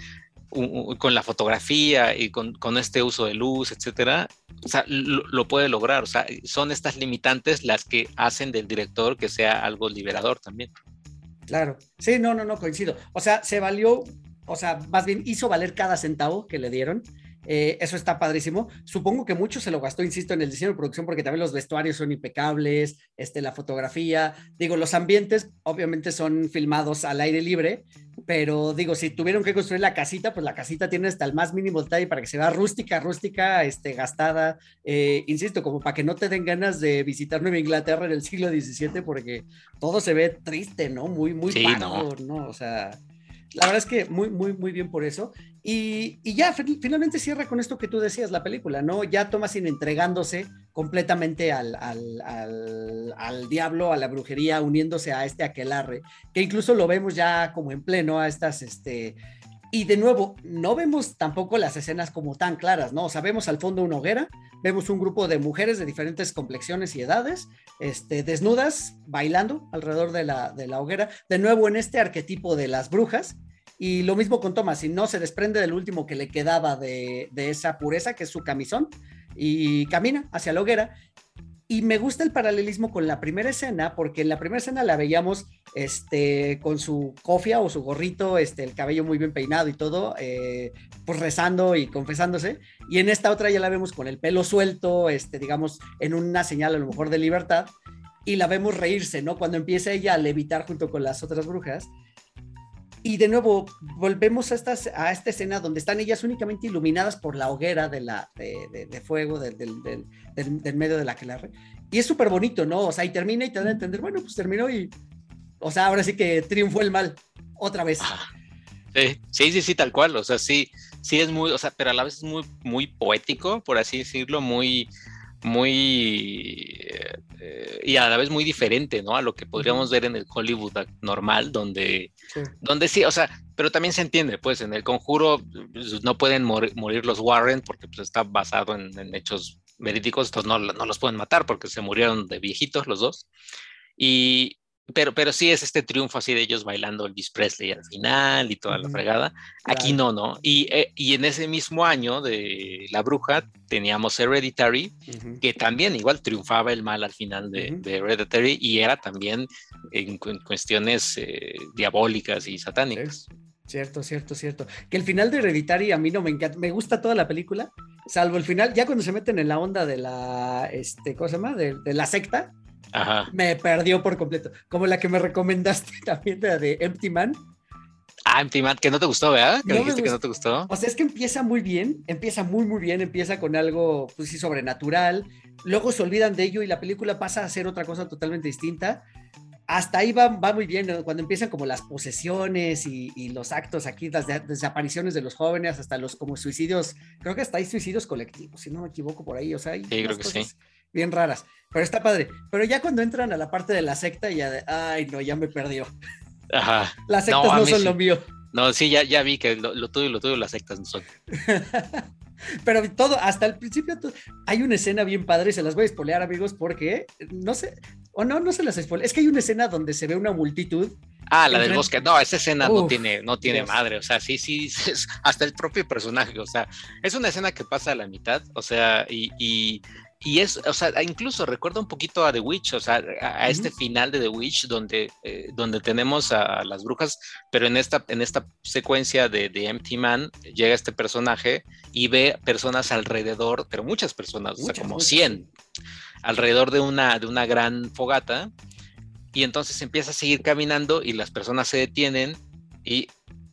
con la fotografía y con, con este uso de luz, etcétera, o sea, lo, lo puede lograr. O sea, son estas limitantes las que hacen del director que sea algo liberador también. Claro. Sí, no, no, no, coincido. O sea, se valió, o sea, más bien hizo valer cada centavo que le dieron. Eh, eso está padrísimo. Supongo que mucho se lo gastó, insisto, en el diseño de producción, porque también los vestuarios son impecables, este, la fotografía, digo, los ambientes obviamente son filmados al aire libre, pero digo, si tuvieron que construir la casita, pues la casita tiene hasta el más mínimo detalle para que se vea rústica, rústica, este, gastada, eh, insisto, como para que no te den ganas de visitar Nueva Inglaterra en el siglo XVII, porque todo se ve triste, ¿no? Muy, muy Sí, pardo, ¿no? O sea, la verdad es que muy, muy, muy bien por eso. Y, y ya fin- finalmente cierra con esto que tú decías, la película, ¿no? Ya Thomasin entregándose completamente al, al, al, al diablo, a la brujería, uniéndose a este aquelarre, que incluso lo vemos ya como en pleno a estas, este... Y de nuevo, no vemos tampoco las escenas como tan claras, ¿no? O sea, vemos al fondo una hoguera, vemos un grupo de mujeres de diferentes complexiones y edades, este, desnudas, bailando alrededor de la, de la hoguera, de nuevo en este arquetipo de las brujas, y lo mismo con Thomas, y no se desprende del último que le quedaba de, de esa pureza, que es su camisón, y camina hacia la hoguera. Y me gusta el paralelismo con la primera escena, porque en la primera escena la veíamos este, con su cofia o su gorrito, este, el cabello muy bien peinado y todo, eh, pues rezando y confesándose. Y en esta otra ya la vemos con el pelo suelto, este, digamos, en una señal a lo mejor de libertad. Y la vemos reírse, ¿no? Cuando empieza ella a levitar junto con las otras brujas. Y de nuevo, volvemos a, estas, a esta escena donde están ellas únicamente iluminadas por la hoguera de, la, de, fuego del, del, del, medio de la aquelarre. Y es súper bonito, ¿no? O sea, y termina y te dan a entender, bueno, pues terminó y, o sea, ahora sí que triunfó el mal, otra vez. Sí, sí, sí, sí, tal cual. O sea, sí, sí es muy, o sea, pero a la vez es muy, muy poético, por así decirlo, muy, muy eh, y a la vez muy diferente, ¿no? A lo que podríamos ver en el Hollywood normal, donde sí. donde sí, o sea, pero también se entiende, pues en el conjuro pues, no pueden morir, morir los Warren porque pues, está basado en, en hechos verídicos, entonces no, no, los pueden matar porque se murieron de viejitos los dos. Y, pero, pero sí es este triunfo así de ellos bailando Elvis Presley al final y toda la fregada. Aquí no, ¿no? Y, eh, y, en ese mismo año de La Bruja teníamos Hereditary, uh -huh. que también igual triunfaba el mal al final de, uh -huh. de Hereditary y era también en, en cuestiones eh, diabólicas y satánicas. Cierto, cierto, cierto. Que el final de Hereditary a mí no me encanta, me gusta toda la película, salvo el final, ya cuando se meten en la onda de la, este, ¿cómo se llama? De, de la secta, Ajá. me perdió por completo. Como la que me recomendaste también, de, de Empty Man. Ah, Empty Man, que no te gustó, ¿verdad? Que no dijiste que no te gustó. O sea, es que empieza muy bien, empieza muy, muy bien, empieza con algo, pues sí, sobrenatural. Luego se olvidan de ello y la película pasa a ser otra cosa totalmente distinta. Hasta ahí va, va muy bien, ¿no? cuando empiezan como las posesiones y, y los actos aquí, las de, desapariciones de los jóvenes, hasta los como suicidios, creo que hasta hay suicidios colectivos, si no me equivoco por ahí, o sea, hay sí, creo que sí. Bien raras, pero está padre. Pero ya cuando entran a la parte de la secta, ya de, ay, no, ya me perdió. Ajá. Las sectas no, no son sí. lo mío. No, sí, ya, ya vi que lo, lo tuyo y lo tuyo las sectas no son. Pero todo, hasta el principio, todo, hay una escena bien padre, se las voy a espolear, amigos, porque no sé, o no, no se las spoileo. Es que hay una escena donde se ve una multitud. Ah, la del bosque. No, esa escena Uf, no tiene, no tiene madre. O sea, sí, sí, es hasta el propio personaje. O sea, es una escena que pasa a la mitad. O sea, y, y, y es, o sea, incluso recuerda un poquito a The Witch, o sea, a, a este uh -huh. final de The Witch, donde, eh, donde tenemos a, a, las brujas, pero en esta, en esta secuencia de, de, Empty Man llega este personaje y ve personas alrededor, pero muchas personas, muchas, o sea, como muchas. 100, alrededor de una, de una gran fogata, y entonces empieza a seguir caminando y las personas se detienen y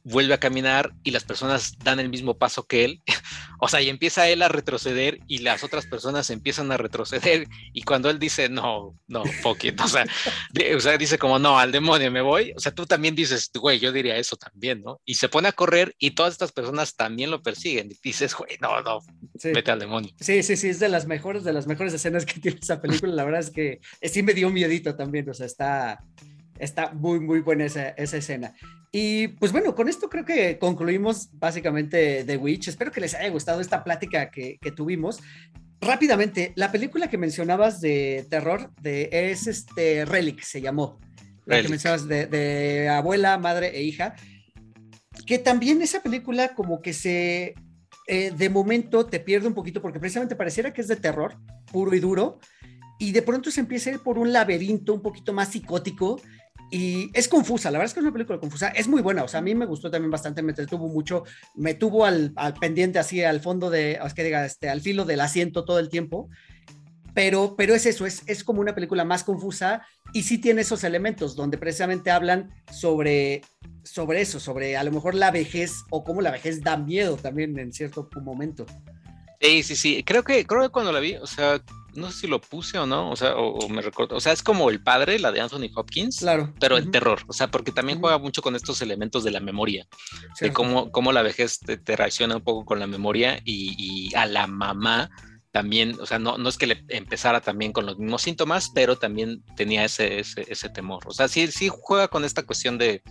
vuelve a caminar y las personas dan el mismo paso que él. o sea, y empieza él a retroceder y las otras personas empiezan a retroceder. Y cuando él dice, no, no, fuck it. O sea, de, o sea, dice como, no, al demonio me voy. O sea, tú también dices, güey, yo diría eso también, ¿no? Y se pone a correr y todas estas personas también lo persiguen. Y dices, güey, no, no, sí. vete al demonio. Sí, sí, sí, es de las mejores, de las mejores escenas que tiene esa película. La verdad es que sí me dio miedito también. O sea, está, está muy, muy buena esa, esa escena. Y pues bueno, con esto creo que concluimos básicamente The Witch. Espero que les haya gustado esta plática que, que tuvimos. Rápidamente, la película que mencionabas de terror de, es este Relic, se llamó. La Relic. que mencionabas de, de, abuela, madre e hija. Que también esa película como que se... Eh, de momento te pierde un poquito porque precisamente pareciera que es de terror puro y duro y de pronto se empieza a ir por un laberinto un poquito más psicótico y es confusa, la verdad es que es una película confusa, es muy buena, o sea, a mí me gustó también bastante, me entretuvo mucho, me tuvo al, al pendiente así, al fondo de, es que diga, este, al filo del asiento todo el tiempo, pero, pero es eso, es, es como una película más confusa y sí tiene esos elementos donde precisamente hablan sobre, sobre eso, sobre a lo mejor la vejez o cómo la vejez da miedo también en cierto momento. Sí, sí, sí, creo que, creo que cuando la vi, o sea, no sé si lo puse o no, o sea, o, o, me recuerdo, o sea, es como el padre, la de Anthony Hopkins, claro. pero uh -huh. en terror, o sea, porque también uh -huh. juega mucho con estos elementos de la memoria, sí. de cómo, cómo la vejez te, te, reacciona un poco con la memoria y, y, a la mamá también, o sea, no, no es que le empezara también con los mismos síntomas, pero también tenía ese, ese, ese temor, o sea, sí, sí juega con esta cuestión de,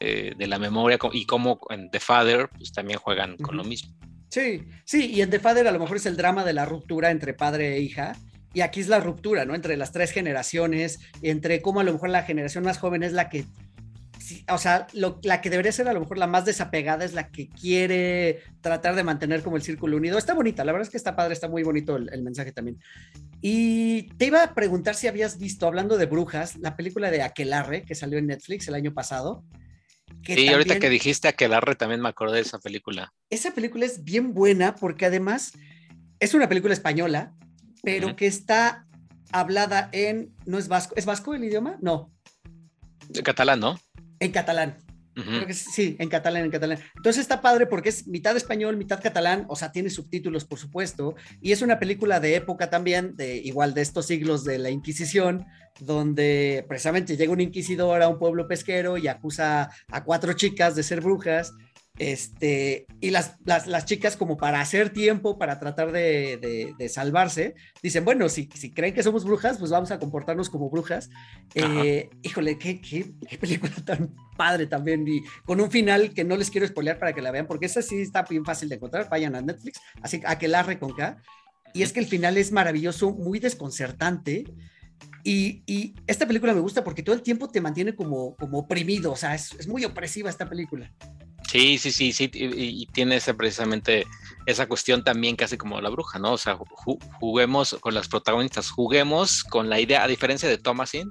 eh, de la memoria y cómo en The Father, pues también juegan uh -huh. con lo mismo. Sí, sí, y en The Father a lo mejor es el drama de la ruptura entre padre e hija, y aquí es la ruptura, ¿no? Entre las tres generaciones, entre cómo a lo mejor la generación más joven es la que o sea, la que debería ser a lo mejor la más desapegada es la que quiere tratar de mantener como el círculo unido. Está bonita, la verdad es que está padre, está muy bonito el, mensaje también. Y te iba a preguntar si habías visto, hablando de brujas, la película de Aquelarre que salió en Netflix el año pasado. sí, ahorita que dijiste Aquelarre también me acordé de esa película. Esa película es bien buena porque además es una película española, pero que está hablada en, ¿no es vasco? ¿Es vasco el idioma? No. De catalán, ¿no? En catalán. Creo que sí, en catalán, en catalán. Entonces está padre porque es mitad español, mitad catalán, o sea, tiene subtítulos, por supuesto, y es una película de época también, de igual de estos siglos de la Inquisición, donde precisamente llega un inquisidor a un pueblo pesquero y acusa a cuatro chicas de ser brujas este, y las, las, chicas, como para hacer tiempo, para tratar de, salvarse, dicen, bueno, si, si, creen que somos brujas, pues vamos a comportarnos como brujas. Eh, híjole, qué, qué, película tan padre también, y con un final que no les quiero spoilear para que la vean, porque esa sí está bien fácil de encontrar, vayan a Netflix, así a que la con K. Y es que el final es maravilloso, muy desconcertante. Y, esta película me gusta porque todo el tiempo te mantiene como, oprimido, o sea, es, muy opresiva esta película. Sí, sí, sí, sí, y, tiene ese, precisamente esa cuestión también casi como la bruja, ¿no? O sea, juguemos con las protagonistas, juguemos con la idea, a diferencia de Thomasin,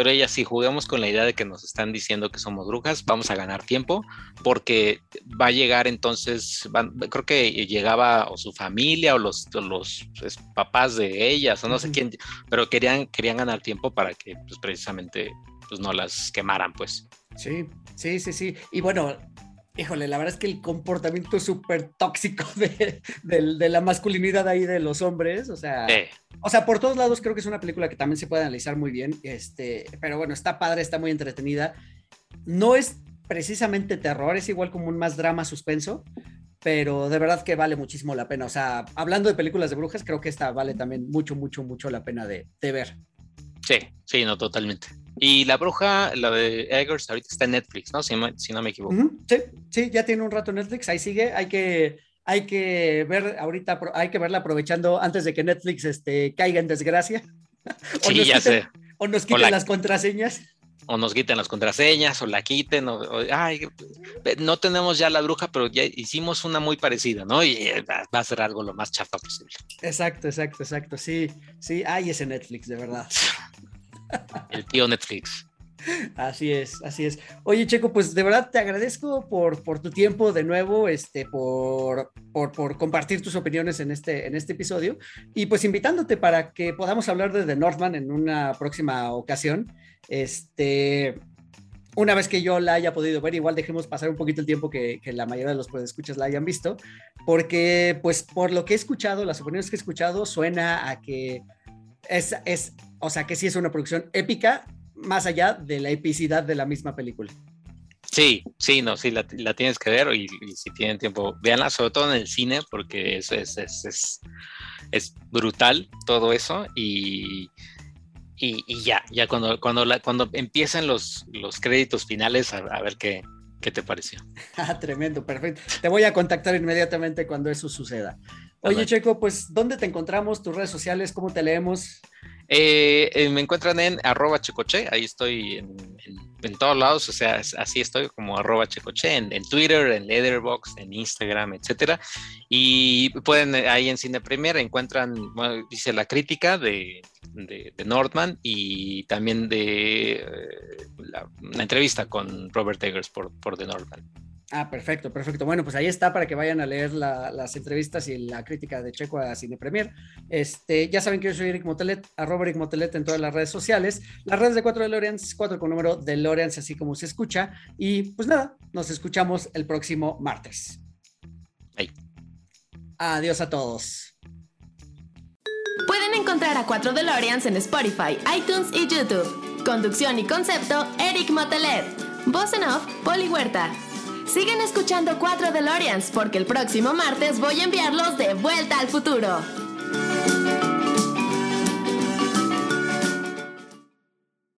pero ella sí, juguemos con la idea de que nos están diciendo que somos brujas, vamos a ganar tiempo, porque va a llegar entonces, creo que llegaba o su familia o los, los pues, papás de ellas, o no sé quién, pero querían, querían ganar tiempo para que pues, precisamente pues, no las quemaran, pues. Sí, sí, sí, sí. Y bueno, híjole, la verdad es que el comportamiento súper tóxico de, la masculinidad ahí de los hombres, o sea, o sea, por todos lados creo que es una película que también se puede analizar muy bien, este, pero bueno, está padre, está muy entretenida. No es precisamente terror, es igual como un más drama suspenso, pero de verdad que vale muchísimo la pena. O sea, hablando de películas de brujas, creo que esta vale también mucho, mucho, mucho la pena de, de ver. Sí, sí, no, totalmente. Y La Bruja, la de Eggers, ahorita está en Netflix, ¿no? Si, no me equivoco. Sí, sí, ya tiene un rato en Netflix, ahí sigue. Hay que, hay que ver ahorita, hay que verla aprovechando antes de que Netflix este, caiga en desgracia. sí, ya sé. O nos quiten las contraseñas. O nos quiten las contraseñas, o la quiten, o, ay, no tenemos ya la bruja, pero ya hicimos una muy parecida, ¿no? Y eh, va a ser algo lo más chafa posible. Exacto, exacto, exacto. Sí, sí, hay ese Netflix, de verdad. El tío Netflix. Así es, así es. Oye, Checo, pues de verdad te agradezco por, por tu tiempo de nuevo, este, por, por, compartir tus opiniones en este, en este episodio y pues invitándote para que podamos hablar de The Northman en una próxima ocasión. Este, una vez que yo la haya podido ver, igual dejemos pasar un poquito el tiempo que, que la mayoría de los escuchas la hayan visto, porque pues por lo que he escuchado, las opiniones que he escuchado, suena a que es, es o sea que sí es una producción épica, más allá de la epicidad de la misma película. Sí, sí, no, sí, la, tienes que ver y, si tienen tiempo, véanla, sobre todo en el cine, porque es, es, es, es, brutal todo eso y, y, ya, ya cuando, cuando, la, cuando empiezan los, los créditos finales, a, ver qué, qué te pareció. Ah, tremendo, perfecto. Te voy a contactar inmediatamente cuando eso suceda. Oye, Checo, pues, ¿dónde te encontramos? ¿Tus redes sociales? ¿Cómo te leemos? Eh, eh, me encuentran en arroba checoche, ahí estoy en, todos lados, o sea, así estoy como arroba checoche, en, Twitter, en Letterboxd, en Instagram, etcétera. Y pueden, eh, ahí en Cine Premier encuentran, dice la crítica de, de, Nordman y también de la, entrevista con Robert Eggers por, por The Nordman. Ah, perfecto, perfecto. Bueno, pues ahí está para que vayan a leer las entrevistas y la crítica de Checo a Cine Premier. Este, ya saben que yo soy Eric Motelet, arroba Eric Motelet en todas las redes sociales. Las redes de 4 de Loreans, 4 con número de Loreans, así como se escucha. Y pues nada, nos escuchamos el próximo martes. Adiós a todos. Pueden encontrar a 4 DeLoreans en Spotify, iTunes y YouTube. Conducción y concepto, Eric Motelet. Voz en off, Poli Huerta. Siguen escuchando 4 DeLoreans porque el próximo martes voy a enviarlos de vuelta al futuro.